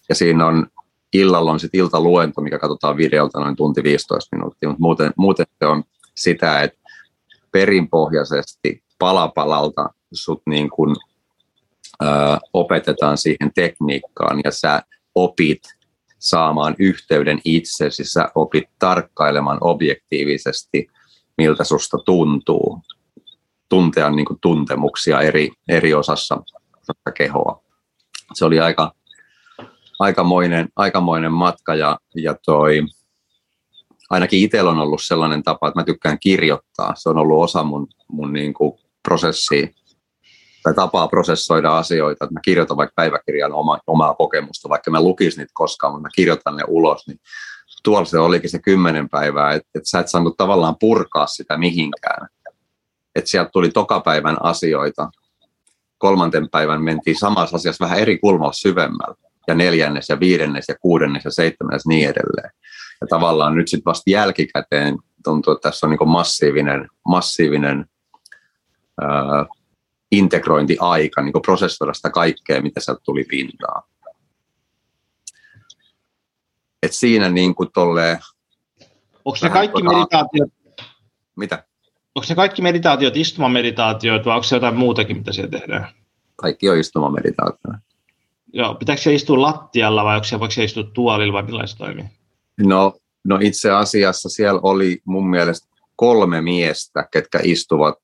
Ja siinä on illalla on sitten iltaluento, mikä katsotaan videolta noin tunti 15 minuuttia, mutta muuten, muuten se on sitä, että perinpohjaisesti palapalalta sut niin kuin opetetaan siihen tekniikkaan ja sä opit saamaan yhteyden itsesi, sä opit tarkkailemaan objektiivisesti, miltä susta tuntuu, tuntea niin kuin tuntemuksia eri, eri osassa, kehoa. Se oli aika, aikamoinen, aikamoinen matka ja, ja toi, ainakin itsellä on ollut sellainen tapa, että mä tykkään kirjoittaa. Se on ollut osa mun, mun niin kuin prosessia tai tapaa prosessoida asioita, että mä kirjoitan vaikka päiväkirjan oma, omaa kokemusta, vaikka mä lukisin niitä koskaan, mutta mä kirjoitan ne ulos, niin tuolla se olikin se kymmenen päivää, että, että sä et saanut tavallaan purkaa sitä mihinkään. Että sieltä tuli tokapäivän asioita, kolmanten päivän mentiin samassa asiassa vähän eri kulmalla syvemmällä, ja neljännes ja viidennes ja kuudennes ja seitsemännes niin edelleen. Ja tavallaan nyt sitten vasta jälkikäteen tuntuu, että tässä on niin massiivinen, massiivinen integrointiaika niin prosessoida sitä kaikkea, mitä sieltä tuli pintaan. Et siinä niin kuin tolleen, Onko ne kaikki tota, meditaatiot? Mitä? Onko ne kaikki meditaatiot istumameditaatiot vai onko se jotain muutakin, mitä siellä tehdään? Kaikki on istumameditaatio. Joo, pitääkö se istua lattialla vai onko se, voiko se istua tuolilla vai millä se toimii? No, no itse asiassa siellä oli mun mielestä kolme miestä, ketkä istuvat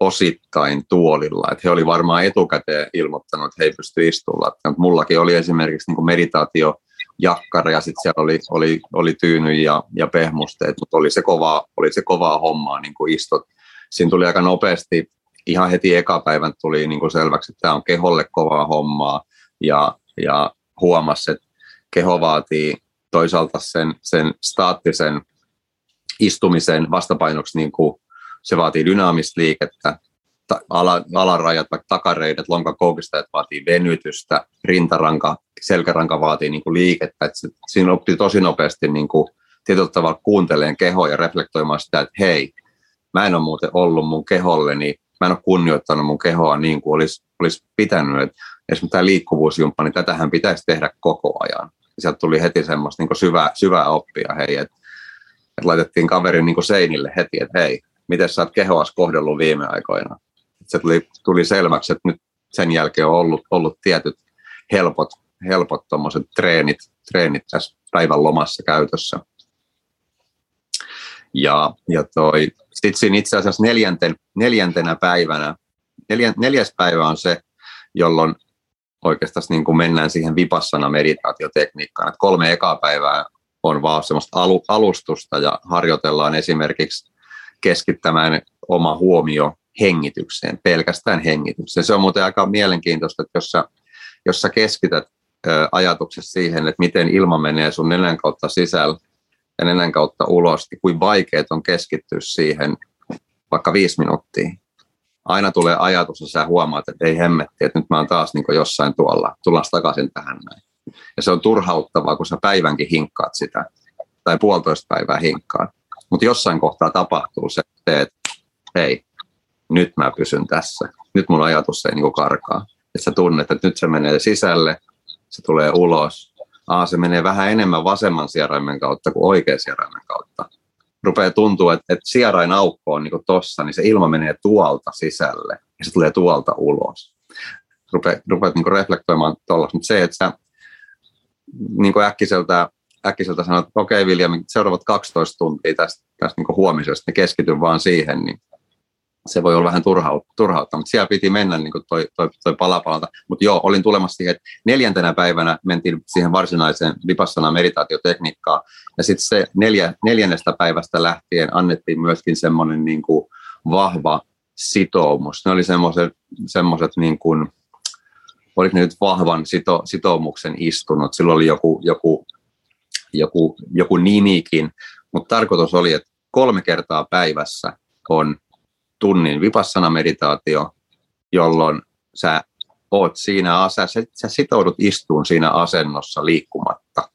osittain tuolilla. Että he oli varmaan etukäteen ilmoittanut, että he ei pysty istumaan Mutta mullakin oli esimerkiksi niin meditaatio ja sitten siellä oli, oli, oli tyyny ja, ja pehmusteet, mutta oli se kovaa, oli se kovaa hommaa niin kuin istot. Siinä tuli aika nopeasti, ihan heti eka päivän tuli niin kuin selväksi, että tämä on keholle kovaa hommaa ja, ja huomasi, että keho vaatii toisaalta sen, sen staattisen istumisen vastapainoksi niin kuin se vaatii dynaamista liikettä, ala, alarajat, vaikka takareidet, lonkakoukistajat vaatii venytystä, rintaranka, selkäranka vaatii niin kuin liikettä. että se, siinä oppii tosi nopeasti niin kuin, tietyllä tavalla kuunteleen kehoa ja reflektoimaan sitä, että hei, mä en ole muuten ollut mun keholleni, mä en ole kunnioittanut mun kehoa niin kuin olisi, olisi pitänyt. Että esimerkiksi tämä liikkuvuusjumppa, niin tätähän pitäisi tehdä koko ajan. Ja sieltä tuli heti semmoista niin syvää, syvää oppia, hei, että, että laitettiin kaverin niin seinille heti, että hei, miten sä oot kehoas kohdellut viime aikoina. Se tuli, tuli selväksi, että nyt sen jälkeen on ollut, ollut tietyt helpot, helpot treenit, treenit tässä päivän lomassa käytössä. Ja, ja toi, sitten siinä itse asiassa neljänten, neljäntenä päivänä, neljän, neljäs päivä on se, jolloin oikeastaan niin kuin mennään siihen vipassana meditaatiotekniikkaan. Että kolme ekaa päivää on vaan semmoista alustusta ja harjoitellaan esimerkiksi keskittämään oma huomio hengitykseen, pelkästään hengitykseen. Se on muuten aika mielenkiintoista, että jos sä, jos sä keskität ajatuksessa siihen, että miten ilma menee sun nenän kautta sisällä, ja nenän kautta ulos, niin kuin vaikeet on keskittyä siihen vaikka viisi minuuttia. Aina tulee ajatus, ja sä huomaat, että ei hemmetti, että nyt mä oon taas niin jossain tuolla, tullaan takaisin tähän näin. Ja se on turhauttavaa, kun sä päivänkin hinkkaat sitä, tai puolitoista päivää hinkkaat. Mutta jossain kohtaa tapahtuu se, että hei, nyt mä pysyn tässä. Nyt mun ajatus ei niin karkaa. Että sä tunnet, että nyt se menee sisälle, se tulee ulos. Aa, se menee vähän enemmän vasemman sieraimen kautta kuin oikean sieraimen kautta. Rupeaa tuntua, että, että sierain aukko on niin tossa, niin se ilma menee tuolta sisälle ja se tulee tuolta ulos. Rupeat, rupeat niin reflektoimaan tuolla. Mutta se, että sä niin äkkiseltä, äkkiseltä sanot, että okei okay, William, seuraavat 12 tuntia tästä, tästä niin huomisesta, niin keskityn vaan siihen, niin se voi olla vähän turhautta, mutta siellä piti mennä niin toi, toi, toi palapalalta. Mutta joo, olin tulemassa siihen, että neljäntenä päivänä mentiin siihen varsinaiseen vipassana meditaatiotekniikkaan, ja sitten se neljä, neljännestä päivästä lähtien annettiin myöskin semmoinen niin kuin vahva sitoumus. Ne oli semmoiset, niin kuin, oliko ne nyt vahvan sito, sitoumuksen istunut, silloin oli joku, joku, joku, joku nimikin, mutta tarkoitus oli, että kolme kertaa päivässä on tunnin vipassana meditaatio, jolloin sä oot siinä, sä, sä sitoudut istuun siinä asennossa liikkumatta.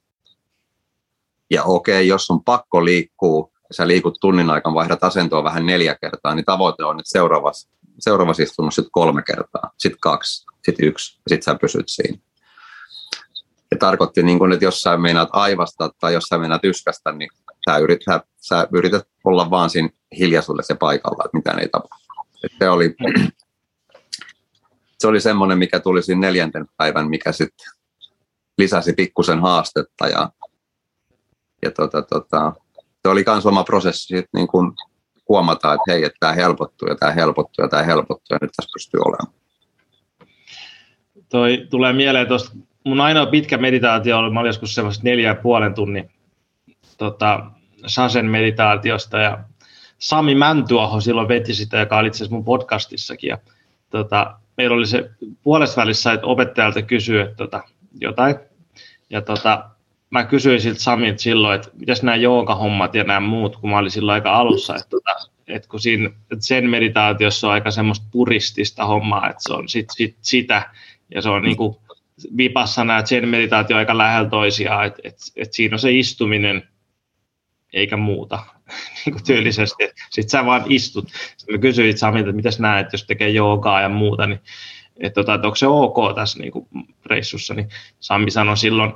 Ja okei, jos on pakko liikkuu, sä liikut tunnin aikana, vaihdat asentoa vähän neljä kertaa, niin tavoite on, että seuraavassa, seuraavassa istunnossa sitten kolme kertaa, sitten kaksi, sitten yksi, ja sitten sä pysyt siinä. Tarkoitti, niin kun, että jos sä meinaat aivasta tai jos sä meinaat yskästä, niin sä yrität, sä, sä yrität olla vaan siinä hiljaisuudessa ja paikalla, että mitään ei tapahdu. Se oli, se oli semmoinen, mikä tuli siinä neljänten päivän, mikä sitten lisäsi pikkusen haastetta ja, ja tota, tota, se oli myös oma prosessi sit niin kun huomata, että hei, että tämä helpottuu ja tämä helpottuu ja tämä helpottuu ja nyt tässä pystyy olemaan. Toi tulee mieleen tuosta, mun ainoa pitkä meditaatio oli, mä olin joskus semmoista neljä ja puolen tunnin tota, Sasen meditaatiosta ja Sami Mäntuoho silloin veti sitä, joka oli itse asiassa mun podcastissakin. Ja, tota, meillä oli se puolessa välissä, että opettajalta kysyi että, tota, jotain. Ja tota, mä kysyin siltä Samilta silloin, että mitäs nämä joogahommat ja nämä muut, kun mä olin silloin aika alussa, että, tota, että kun siinä että sen meditaatiossa on aika semmoista puristista hommaa, että se on sit, sit, sitä, ja se on niin kuin vipassana ja sen meditaatio aika lähellä toisiaan, että, että, että siinä on se istuminen eikä muuta niin kuin tyylisesti. Sitten sä vaan istut. Sitten mä kysyin Samilta, että mitäs näet, jos tekee joogaa ja muuta, niin että, tota, että onko se ok tässä niin kuin reissussa, niin Sami sanoi silloin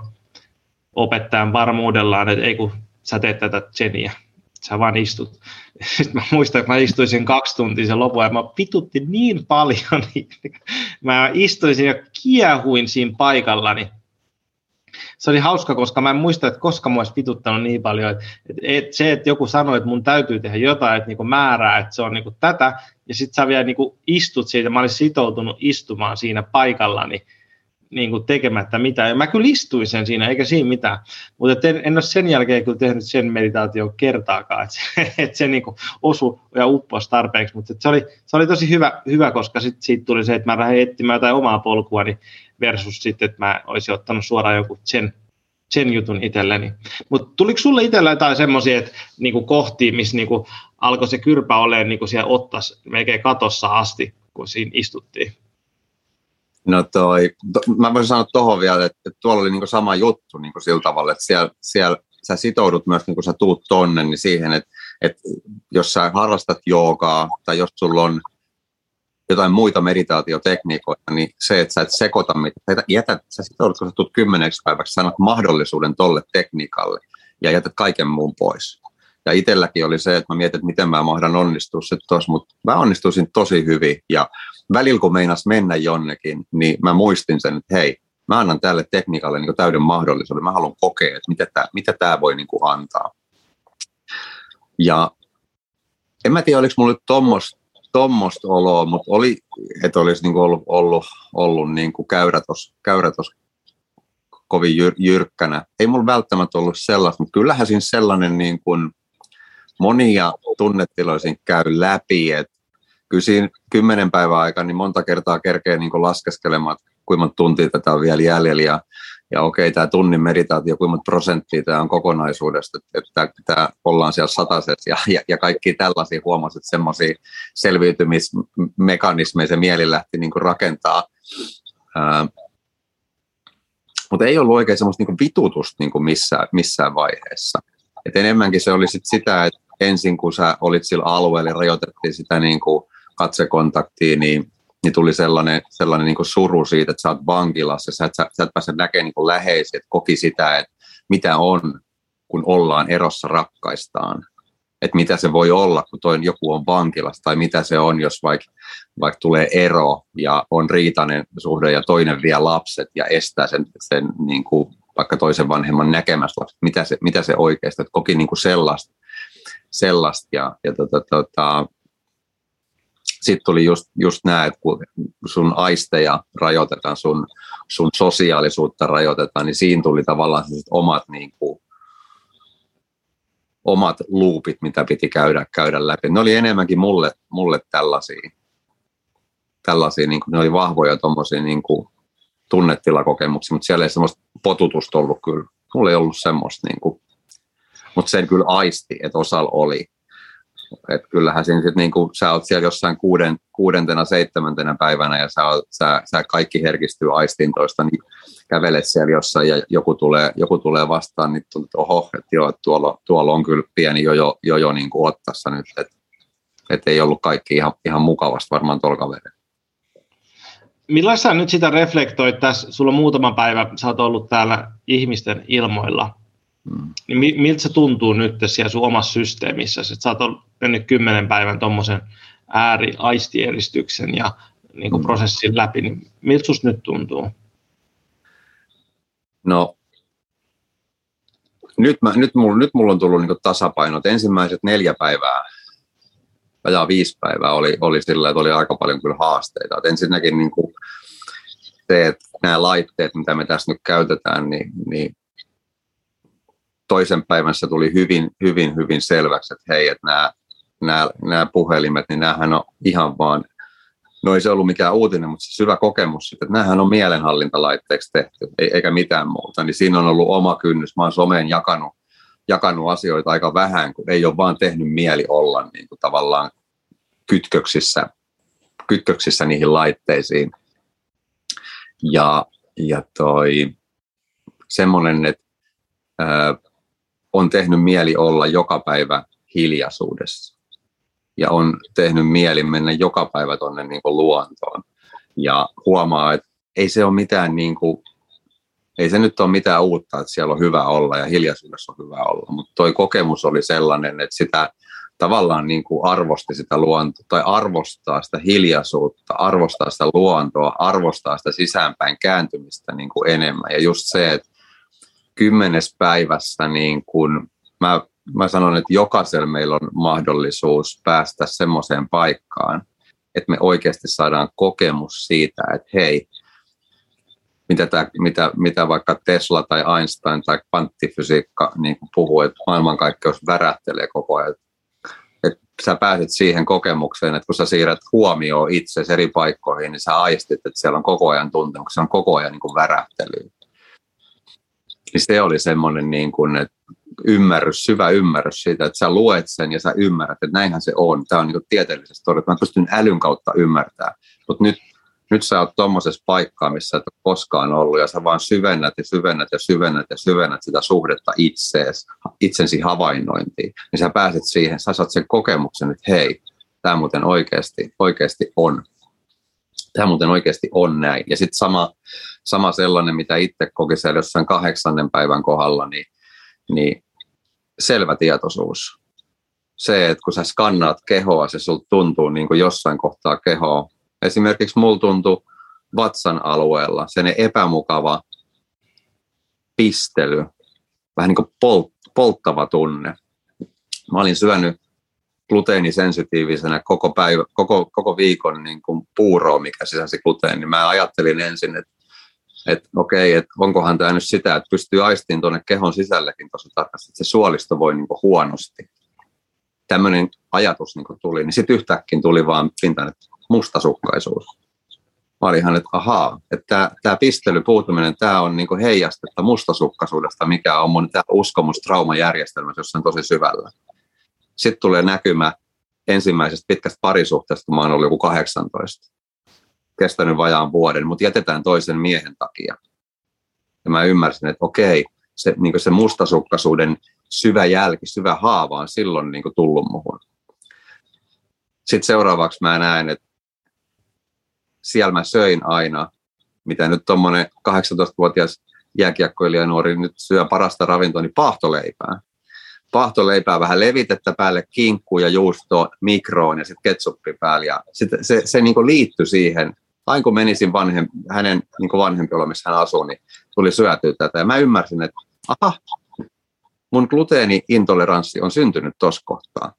opettajan varmuudellaan, että ei kun sä teet tätä Jeniä, sä vaan istut. Sitten mä muistan, että mä istuisin kaksi tuntia sen lopun ja mä vitutti niin paljon, niin mä istuisin ja kiehuin siinä paikallani. Se oli hauska, koska mä en muista, että koska mua olisi pituttanut niin paljon, että, että se, että joku sanoi, että mun täytyy tehdä jotain, että niin määrää, että se on niin tätä, ja sitten sä vielä niin istut siitä, mä olin sitoutunut istumaan siinä paikallani, niin kuin tekemättä mitään. Ja mä kyllä istuin sen siinä, eikä siinä mitään. Mutta en, en ole sen jälkeen kyllä tehnyt sen meditaation kertaakaan, että se, että se niin osui ja upposi tarpeeksi. Mutta se oli, se oli tosi hyvä, hyvä koska sit siitä tuli se, että mä lähdin etsimään jotain omaa polkua, niin versus sitten, että mä olisin ottanut suoraan joku sen, sen jutun itselleni. Mutta tuliko sulle itsellä jotain semmoisia niinku kohtia, missä niinku alkoi se kyrpä olemaan niinku siellä ottas melkein katossa asti, kun siinä istuttiin? No toi, to, mä voisin sanoa tuohon vielä, että, että tuolla oli niinku sama juttu niinku sillä tavalla, että siellä, siellä sä sitoudut myös, niin kun sä tuut tonne, niin siihen, että, että jos sä harrastat joogaa tai jos sulla on jotain muita meditaatiotekniikoita, niin se, että sä et sekoita mitä, jätät, sä sitoudut, kun sä tulet kymmeneksi päiväksi, sä annat mahdollisuuden tolle tekniikalle ja jätät kaiken muun pois. Ja itselläkin oli se, että mä mietin, että miten mä mahdan onnistua sitten tuossa, mutta mä onnistuisin tosi hyvin. Ja välillä kun meinas mennä jonnekin, niin mä muistin sen, että hei, mä annan tälle tekniikalle niin täyden mahdollisuuden. Mä haluan kokea, että mitä tämä, mitä tämä voi niin antaa. Ja en mä tiedä, oliko mulla nyt tuommoista oloa, mutta oli, että olisi niin ollut, ollut, ollut niin kuin käyrä tuossa kovin jyr, jyrkkänä. Ei mulla välttämättä ollut sellaista, mutta kyllähän siinä sellainen niin kuin monia tunnetiloisin käy läpi, että kyllä siinä kymmenen päivän aikana niin monta kertaa kerkee niin laskeskelemaan, kuinka monta tuntia tätä on vielä jäljellä ja, ja okei, tämä tunnin meditaatio, kuinka monta prosenttia tämä on kokonaisuudesta, että, että tämä ollaan siellä satasessa ja, ja, ja kaikki tällaisia huomasit, että semmoisia selviytymismekanismeja se mieli lähti niin rakentaa. Ää, mutta ei ollut oikein semmoista niin vitutusta niin missään, missään vaiheessa. Et enemmänkin se oli sit sitä, että ensin kun sä olit sillä alueella rajoitettiin sitä niin kuin katsekontaktia, niin, niin tuli sellainen, sellainen niin kuin suru siitä, että sä oot vankilassa, sä et, sä, sä et pääse näkemään niin läheisiä, että koki sitä, että mitä on, kun ollaan erossa rakkaistaan. Että mitä se voi olla, kun toinen joku on vankilassa, tai mitä se on, jos vaikka vaik tulee ero ja on riitainen suhde ja toinen vie lapset ja estää sen, sen niin kuin vaikka toisen vanhemman näkemästä lapset, mitä se, mitä se oikeasti, että koki niin kuin sellaista, sellaista ja, ja tota, tota, sitten tuli just, just nämä, että kun sun aisteja rajoitetaan, sun, sun sosiaalisuutta rajoitetaan, niin siinä tuli tavallaan omat, niin kuin, omat luupit, mitä piti käydä, käydä läpi. Ne oli enemmänkin mulle, mulle tällaisia, tällaisia niin kuin, ne oli vahvoja tuommoisia niin tunnetilakokemuksia, mutta siellä ei semmoista potutusta ollut kyllä. Mulla ei ollut semmoista, niin kuin, mutta sen kyllä aisti, että osalla oli. Et kyllähän siinä sit niinku, sä oot siellä jossain kuuden, kuudentena, seitsemäntenä päivänä ja sä, oot, sä, sä kaikki herkistyy aistintoista, niin kävelet siellä jossain ja joku tulee, joku tulee vastaan, niin tuntuu, että oho, että joo, tuolla, tuolla on kyllä pieni jojo, jojo niin ottassa nyt, että et ei ollut kaikki ihan, ihan mukavasti varmaan tuolla kaverilla. Millaista nyt sitä reflektoit tässä, sulla on muutama päivä, sä oot ollut täällä ihmisten ilmoilla, Mm. Niin miltä se tuntuu nyt siellä sun omassa systeemissä, että sä oot mennyt kymmenen päivän tuommoisen ääriaistieristyksen ja niin kuin mm. prosessin läpi, niin miltä susta nyt tuntuu? No, nyt, mä, nyt, mulla, nyt mulla on tullut niin tasapainot. Ensimmäiset neljä päivää, vajaa viisi päivää oli, oli sillä, että oli aika paljon kyllä haasteita. Et ensinnäkin niin kuin se, että nämä laitteet, mitä me tässä nyt käytetään, niin, niin toisen päivän se tuli hyvin, hyvin, hyvin selväksi, että hei, että nämä, nämä, nämä puhelimet, niin näähän on ihan vaan, no ei se ollut mikään uutinen, mutta se syvä kokemus, että näähän on mielenhallintalaitteeksi tehty, eikä mitään muuta, niin siinä on ollut oma kynnys. Mä oon someen jakanut, jakanut asioita aika vähän, kun ei ole vaan tehnyt mieli olla niin kuin tavallaan kytköksissä, kytköksissä niihin laitteisiin. Ja, ja toi semmoinen, että on tehnyt mieli olla joka päivä hiljaisuudessa. Ja on tehnyt mieli mennä joka päivä tuonne niin luontoon. Ja huomaa, että ei se ole mitään niin kuin, ei se nyt ole mitään uutta, että siellä on hyvä olla ja hiljaisuudessa on hyvä olla, mutta toi kokemus oli sellainen, että sitä tavallaan niin kuin arvosti sitä luontoa tai arvostaa sitä hiljaisuutta, arvostaa sitä luontoa, arvostaa sitä sisäänpäin kääntymistä niin kuin enemmän. Ja just se, että kymmenes päivässä niin kun mä, mä sanon, että jokaisella meillä on mahdollisuus päästä semmoiseen paikkaan, että me oikeasti saadaan kokemus siitä, että hei, mitä, tämä, mitä, mitä vaikka Tesla tai Einstein tai kvanttifysiikka niin puhuu, että maailmankaikkeus värähtelee koko ajan. Että sä pääset siihen kokemukseen, että kun sä siirrät huomioon itse eri paikkoihin, niin sä aistit, että siellä on koko ajan tuntemuksia, on koko ajan niin värähtelyä niin se oli semmoinen niin kuin, että ymmärrys, syvä ymmärrys siitä, että sä luet sen ja sä ymmärrät, että näinhän se on. Tämä on niin tieteellisesti todettu. Mä pystyn älyn kautta ymmärtämään. Mutta nyt, nyt sä oot tuommoisessa paikkaa, missä et ole koskaan ollut, ja sä vaan syvennät ja syvennät ja syvennät ja syvennät sitä suhdetta itseesi, itsensi havainnointiin. Niin sä pääset siihen, sä saat sen kokemuksen, että hei, tämä muuten oikeasti, oikeasti on tämä muuten oikeasti on näin. Ja sitten sama, sama sellainen, mitä itse koki siellä jossain kahdeksannen päivän kohdalla, niin, niin selvä tietoisuus. Se, että kun sä skannaat kehoa, se sulta tuntuu niin kuin jossain kohtaa kehoa. Esimerkiksi mulla tuntui vatsan alueella se epämukava pistely, vähän niin kuin polt, polttava tunne. Mä olin syönyt gluteenisensitiivisenä koko, päivä, koko, koko viikon niin kuin puuroa, mikä sisälsi gluteeni, niin mä ajattelin ensin, että että okei, että onkohan tämä nyt sitä, että pystyy aistiin tuonne kehon sisällekin tosi tarkasti, että se suolisto voi niin kuin huonosti. Tämmöinen ajatus niin kuin tuli, niin sitten yhtäkkiä tuli vaan pintaan, että mustasukkaisuus. Mä olin ihan, että ahaa, että tämä pistely, puutuminen, tämä on niinku heijastetta mustasukkaisuudesta, mikä on mun tää uskomus traumajärjestelmässä jossain tosi syvällä. Sitten tulee näkymä ensimmäisestä pitkästä parisuhteesta, kun mä oon ollut joku 18. Kestänyt vajaan vuoden, mutta jätetään toisen miehen takia. Ja mä ymmärsin, että okei, se, niin se mustasukkaisuuden syvä jälki, syvä haava on silloin niin tullut muhun. Sitten seuraavaksi mä näen, että siellä mä söin aina, mitä nyt tuommoinen 18-vuotias jääkiekkoilija nuori nyt syö parasta ravintoa, niin pahtoleipää. Pahtoleipää, vähän levitettä päälle, kinkku ja juusto mikroon ja sitten ketsuppi päälle. Ja sit se, se niin liittyi siihen, aina kun menisin vanhem, hänen niin vanhempi olla, missä hän asuu, niin tuli syötyä tätä. Ja mä ymmärsin, että aha, mun gluteeni-intoleranssi on syntynyt tuossa kohtaa.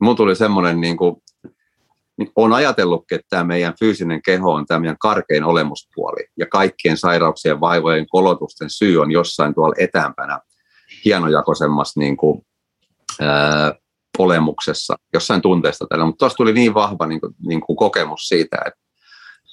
Mun tuli semmoinen, niin kuin, on ajatellutkin, että tämä meidän fyysinen keho on tämä meidän karkein olemuspuoli. Ja kaikkien sairauksien, vaivojen, kolotusten syy on jossain tuolla etäämpänä hienojakoisemmassa niin kuin, ää, olemuksessa, jossain tunteesta tällä. Mutta tuossa tuli niin vahva niin kuin, niin kuin kokemus siitä, että,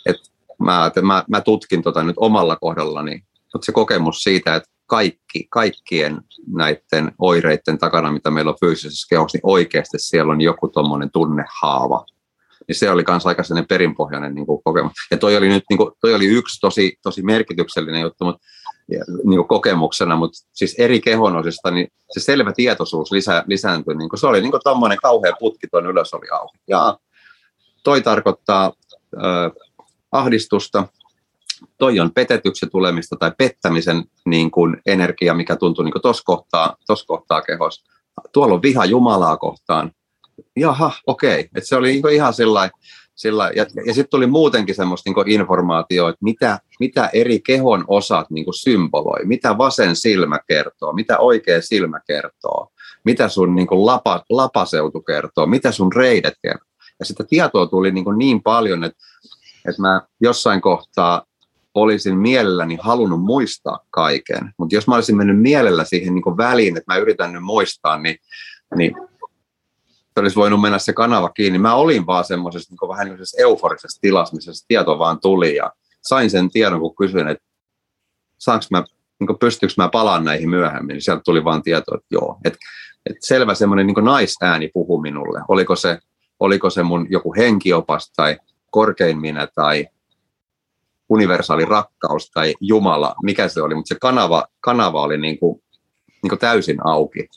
että mä, mä, mä tutkin tota nyt omalla kohdallani, mutta se kokemus siitä, että kaikki, kaikkien näiden oireiden takana, mitä meillä on fyysisessä kehossa, niin oikeasti siellä on joku tuommoinen tunnehaava. Niin se oli myös aika perinpohjainen niin kuin kokemus. Ja toi oli, nyt, niin kuin, toi oli yksi tosi, tosi merkityksellinen juttu, mutta niin kuin kokemuksena, mutta siis eri kehonosista, niin se selvä tietoisuus lisä, lisääntyi. Niin kuin, se oli niin tuommoinen kauhea putki tuon ylös oli auki. Ja toi tarkoittaa äh, ahdistusta, toi on petetyksi tulemista tai pettämisen niin kuin energia, mikä tuntuu niin tuossa kohtaa, tos kohtaa kehossa. Tuolla on viha Jumalaa kohtaan. Jaha, okei. Okay. Et se oli niin ihan sillä sillä, ja, ja sitten tuli muutenkin semmoista niin informaatiota, että mitä, mitä eri kehon osat niin symboloi, mitä vasen silmä kertoo, mitä oikea silmä kertoo, mitä sun niin lapa, lapaseutu kertoo, mitä sun reidet kertoo. Ja sitä tietoa tuli niin, niin paljon, että, että mä jossain kohtaa olisin mielelläni halunnut muistaa kaiken, mutta jos mä olisin mennyt mielellä siihen niin väliin, että mä yritän nyt muistaa, niin, niin olisi voinut mennä se kanava kiinni. Mä olin vaan semmoisessa niin vähän niin euforisessa tilassa, missä se tieto vaan tuli ja sain sen tiedon, kun kysyin, että saanko mä, niin pystyykö mä palaan näihin myöhemmin, niin sieltä tuli vaan tieto, että joo. Et, et selvä semmoinen niin naisääni puhu minulle. Oliko se, oliko se mun joku henkiopas tai korkein minä tai universaali rakkaus tai Jumala, mikä se oli, mutta se kanava, kanava oli niin kuin, niin kuin täysin auki.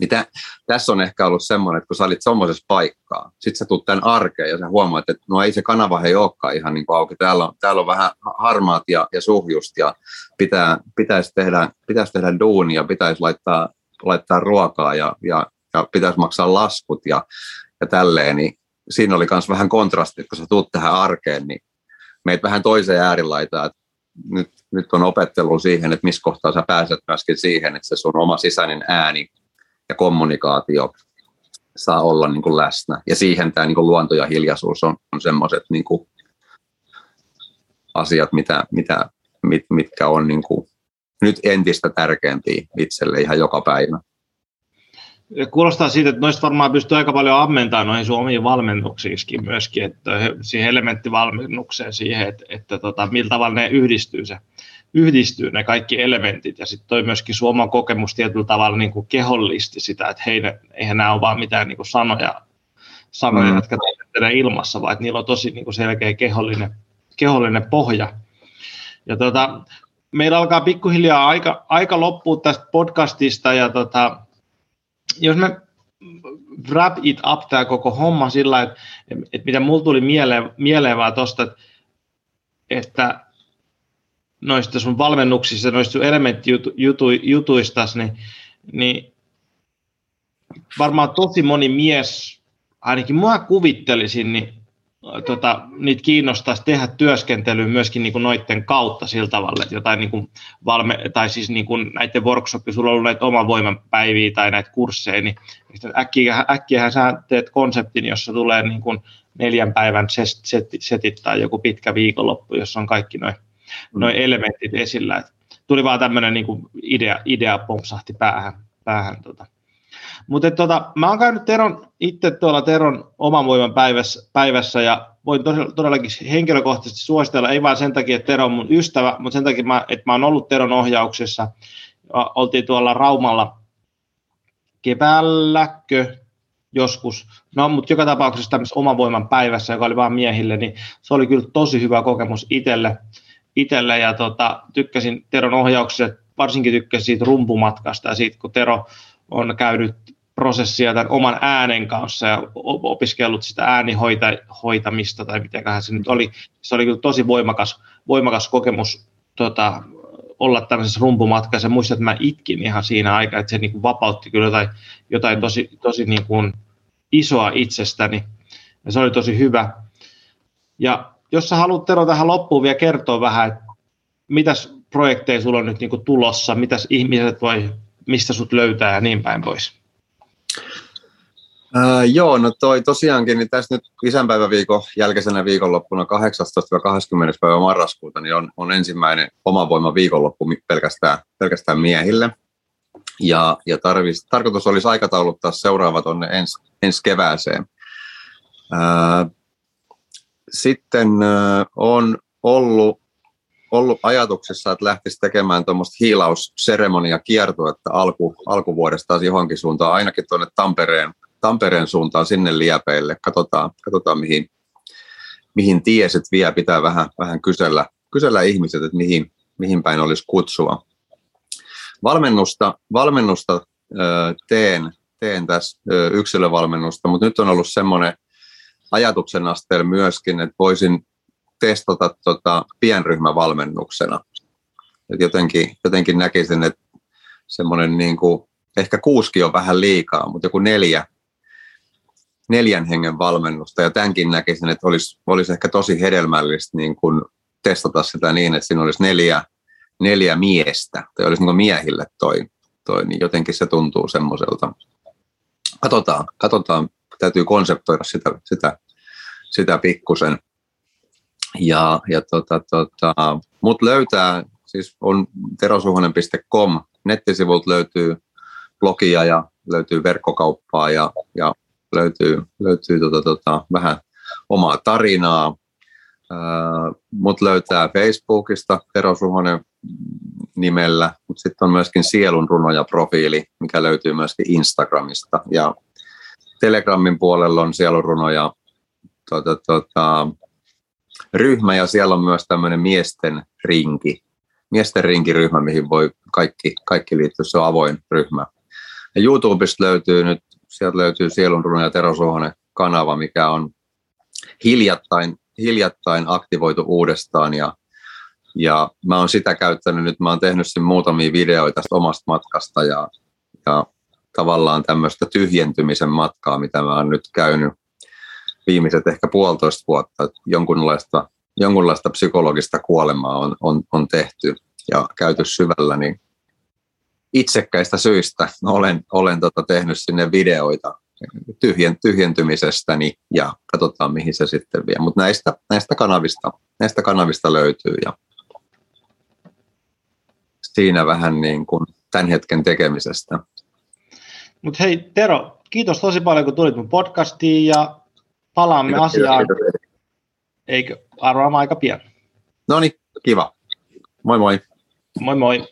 Niin tä, tässä on ehkä ollut semmoinen, että kun sä olit semmoisessa paikkaa, sitten sä tulet tämän arkeen ja sä huomaat, että no ei se kanava ei olekaan ihan niin kuin auki. Täällä on, täällä on vähän harmaat ja, ja suhjust ja pitää, pitäisi, tehdä, pitäisi tehdä duunia, pitäisi laittaa, laittaa ruokaa ja, ja, ja pitäisi maksaa laskut ja, ja tälleen. Niin siinä oli myös vähän kontrasti, että kun sä tuut tähän arkeen, niin meitä vähän toiseen äärilaitaan, että nyt, nyt on opettelu siihen, että missä kohtaa sä pääset myöskin siihen, että se sun oma sisäinen ääni ja kommunikaatio saa olla niin kuin läsnä. Ja siihen tämä niin kuin luonto ja hiljaisuus on, on semmoiset niin kuin asiat, mitä, mitä, mit, mitkä on niin kuin nyt entistä tärkeämpiä itselle ihan joka päivä. Kuulostaa siitä, että noista varmaan pystyy aika paljon ammentamaan noihin sun omiin valmennuksiinkin myöskin, että siihen elementtivalmennukseen siihen, että, että tota, millä tavalla ne yhdistyy se yhdistyy ne kaikki elementit ja sitten toi myöskin Suomen kokemus tietyllä tavalla niin kuin kehollisti sitä, että hei, ne, eihän nämä ole vaan mitään niin kuin sanoja, sanoja, mm. jotka tehdään ilmassa, vaan että niillä on tosi niin kuin selkeä kehollinen, kehollinen pohja. Ja tota, meillä alkaa pikkuhiljaa aika, aika loppua tästä podcastista ja tota, jos me wrap it up tämä koko homma sillä että, että mitä mulla tuli mieleen, mieleen vaan tuosta, että, että noista sun valmennuksissa, noista sun elementtijutuista, niin, niin varmaan tosi moni mies, ainakin mua kuvittelisin, niin tota, niitä kiinnostaisi tehdä työskentelyä myöskin niin kuin noiden kautta sillä tavalla, että jotain niin kuin valme, tai siis niin kuin näiden workshopia, sulla on ollut näitä oman voimapäiviä tai näitä kursseja, niin äkkiä, äkkiähän sä teet konseptin, jossa tulee niin kuin neljän päivän setit tai joku pitkä viikonloppu, jossa on kaikki noin mm. noi elementit esillä. Et tuli vaan tämmöinen niin idea, idea pompsahti päähän. päähän tota. Mutta tota, mä oon käynyt Teron, itse tuolla Teron oman voiman päivässä, päivässä ja voin todellakin henkilökohtaisesti suositella, ei vain sen takia, että Tero on mun ystävä, mutta sen takia, että mä oon ollut Teron ohjauksessa. Oltiin tuolla Raumalla keväälläkö joskus. No, mutta joka tapauksessa tämmöisessä oman voiman päivässä, joka oli vain miehille, niin se oli kyllä tosi hyvä kokemus itselle. Itselle ja tota, tykkäsin Teron ohjauksessa, varsinkin tykkäsin siitä rumpumatkasta ja siitä, kun Tero on käynyt prosessia tämän oman äänen kanssa ja opiskellut sitä äänihoitamista tai mitenköhän se nyt oli. Se oli kyllä tosi voimakas, voimakas kokemus tota, olla tämmöisessä rumpumatkassa. Muistan, että mä itkin ihan siinä aikaa, että se niin kuin vapautti kyllä jotain, jotain tosi, tosi niin kuin isoa itsestäni. Ja se oli tosi hyvä. Ja jos sä haluat Tero tähän loppuun vielä kertoa vähän, että mitäs projekteja sulla on nyt niin tulossa, mitäs ihmiset voi, mistä sut löytää ja niin päin pois. Äh, joo, no toi tosiaankin, niin tässä nyt isänpäiväviikon jälkeisenä viikonloppuna 18-20. päivä marraskuuta niin on, on ensimmäinen omavoima viikonloppu pelkästään, pelkästään miehille. Ja, ja tarvis, tarkoitus olisi aikatauluttaa seuraava tuonne ens, ensi kevääseen. Äh, sitten äh, on ollut, ollut ajatuksessa, että lähtisi tekemään tuommoista hiilausseremonia kiertuetta alku, alkuvuodesta taas johonkin suuntaan, ainakin tuonne Tampereen Tampereen suuntaan sinne liepeille. Katsotaan, katsotaan mihin, mihin tieset vie. Pitää vähän, vähän kysellä, kysellä ihmiset, että mihin, mihin päin olisi kutsua. Valmennusta, valmennusta teen, teen tässä yksilövalmennusta, mutta nyt on ollut semmoinen ajatuksen asteella myöskin, että voisin testata tota pienryhmävalmennuksena. Et jotenkin, jotenkin näkisin, että semmoinen niin kuin, ehkä kuuski on vähän liikaa, mutta joku neljä, neljän hengen valmennusta, ja tämänkin näkisin, että olisi, olisi ehkä tosi hedelmällistä niin kuin testata sitä niin, että siinä olisi neljä, neljä miestä, tai olisi niin miehille toi, toi, niin jotenkin se tuntuu semmoiselta. Katsotaan, katsotaan, täytyy konseptoida sitä, sitä, sitä pikkusen. Ja, ja tota, tota, mut löytää, siis on terosuhonen.com, nettisivulta löytyy blogia ja löytyy verkkokauppaa ja, ja löytyy, löytyy tota, tota, vähän omaa tarinaa. Mut löytää Facebookista Tero Suhonen nimellä, mutta sitten on myöskin Sielun runoja profiili, mikä löytyy myöskin Instagramista. Ja Telegramin puolella on Sielun runoja tota, tota, ryhmä ja siellä on myös tämmöinen miesten rinki, miesten rinkiryhmä, mihin voi kaikki, kaikki liittyä, se on avoin ryhmä. Ja YouTubesta löytyy nyt sieltä löytyy Sielunrunno ja Tero Suhonen kanava, mikä on hiljattain, hiljattain aktivoitu uudestaan. Ja, ja mä oon sitä käyttänyt nyt, mä oon tehnyt sen muutamia videoita tästä omasta matkasta ja, ja tavallaan tämmöistä tyhjentymisen matkaa, mitä mä oon nyt käynyt viimeiset ehkä puolitoista vuotta, jonkunlaista, jonkunlaista psykologista kuolemaa on, on, on tehty ja käyty syvällä, niin itsekkäistä syistä olen, olen tota tehnyt sinne videoita tyhjen, tyhjentymisestäni ja katsotaan mihin se sitten vie. Mutta näistä, näistä, kanavista, näistä kanavista löytyy ja siinä vähän niin kuin tämän hetken tekemisestä. Mutta hei Tero, kiitos tosi paljon kun tulit mun podcastiin ja palaamme kiitos, asiaan. Kiitos, kiitos. Eikö arvaamaan aika pian? No niin, kiva. Moi moi. Moi moi.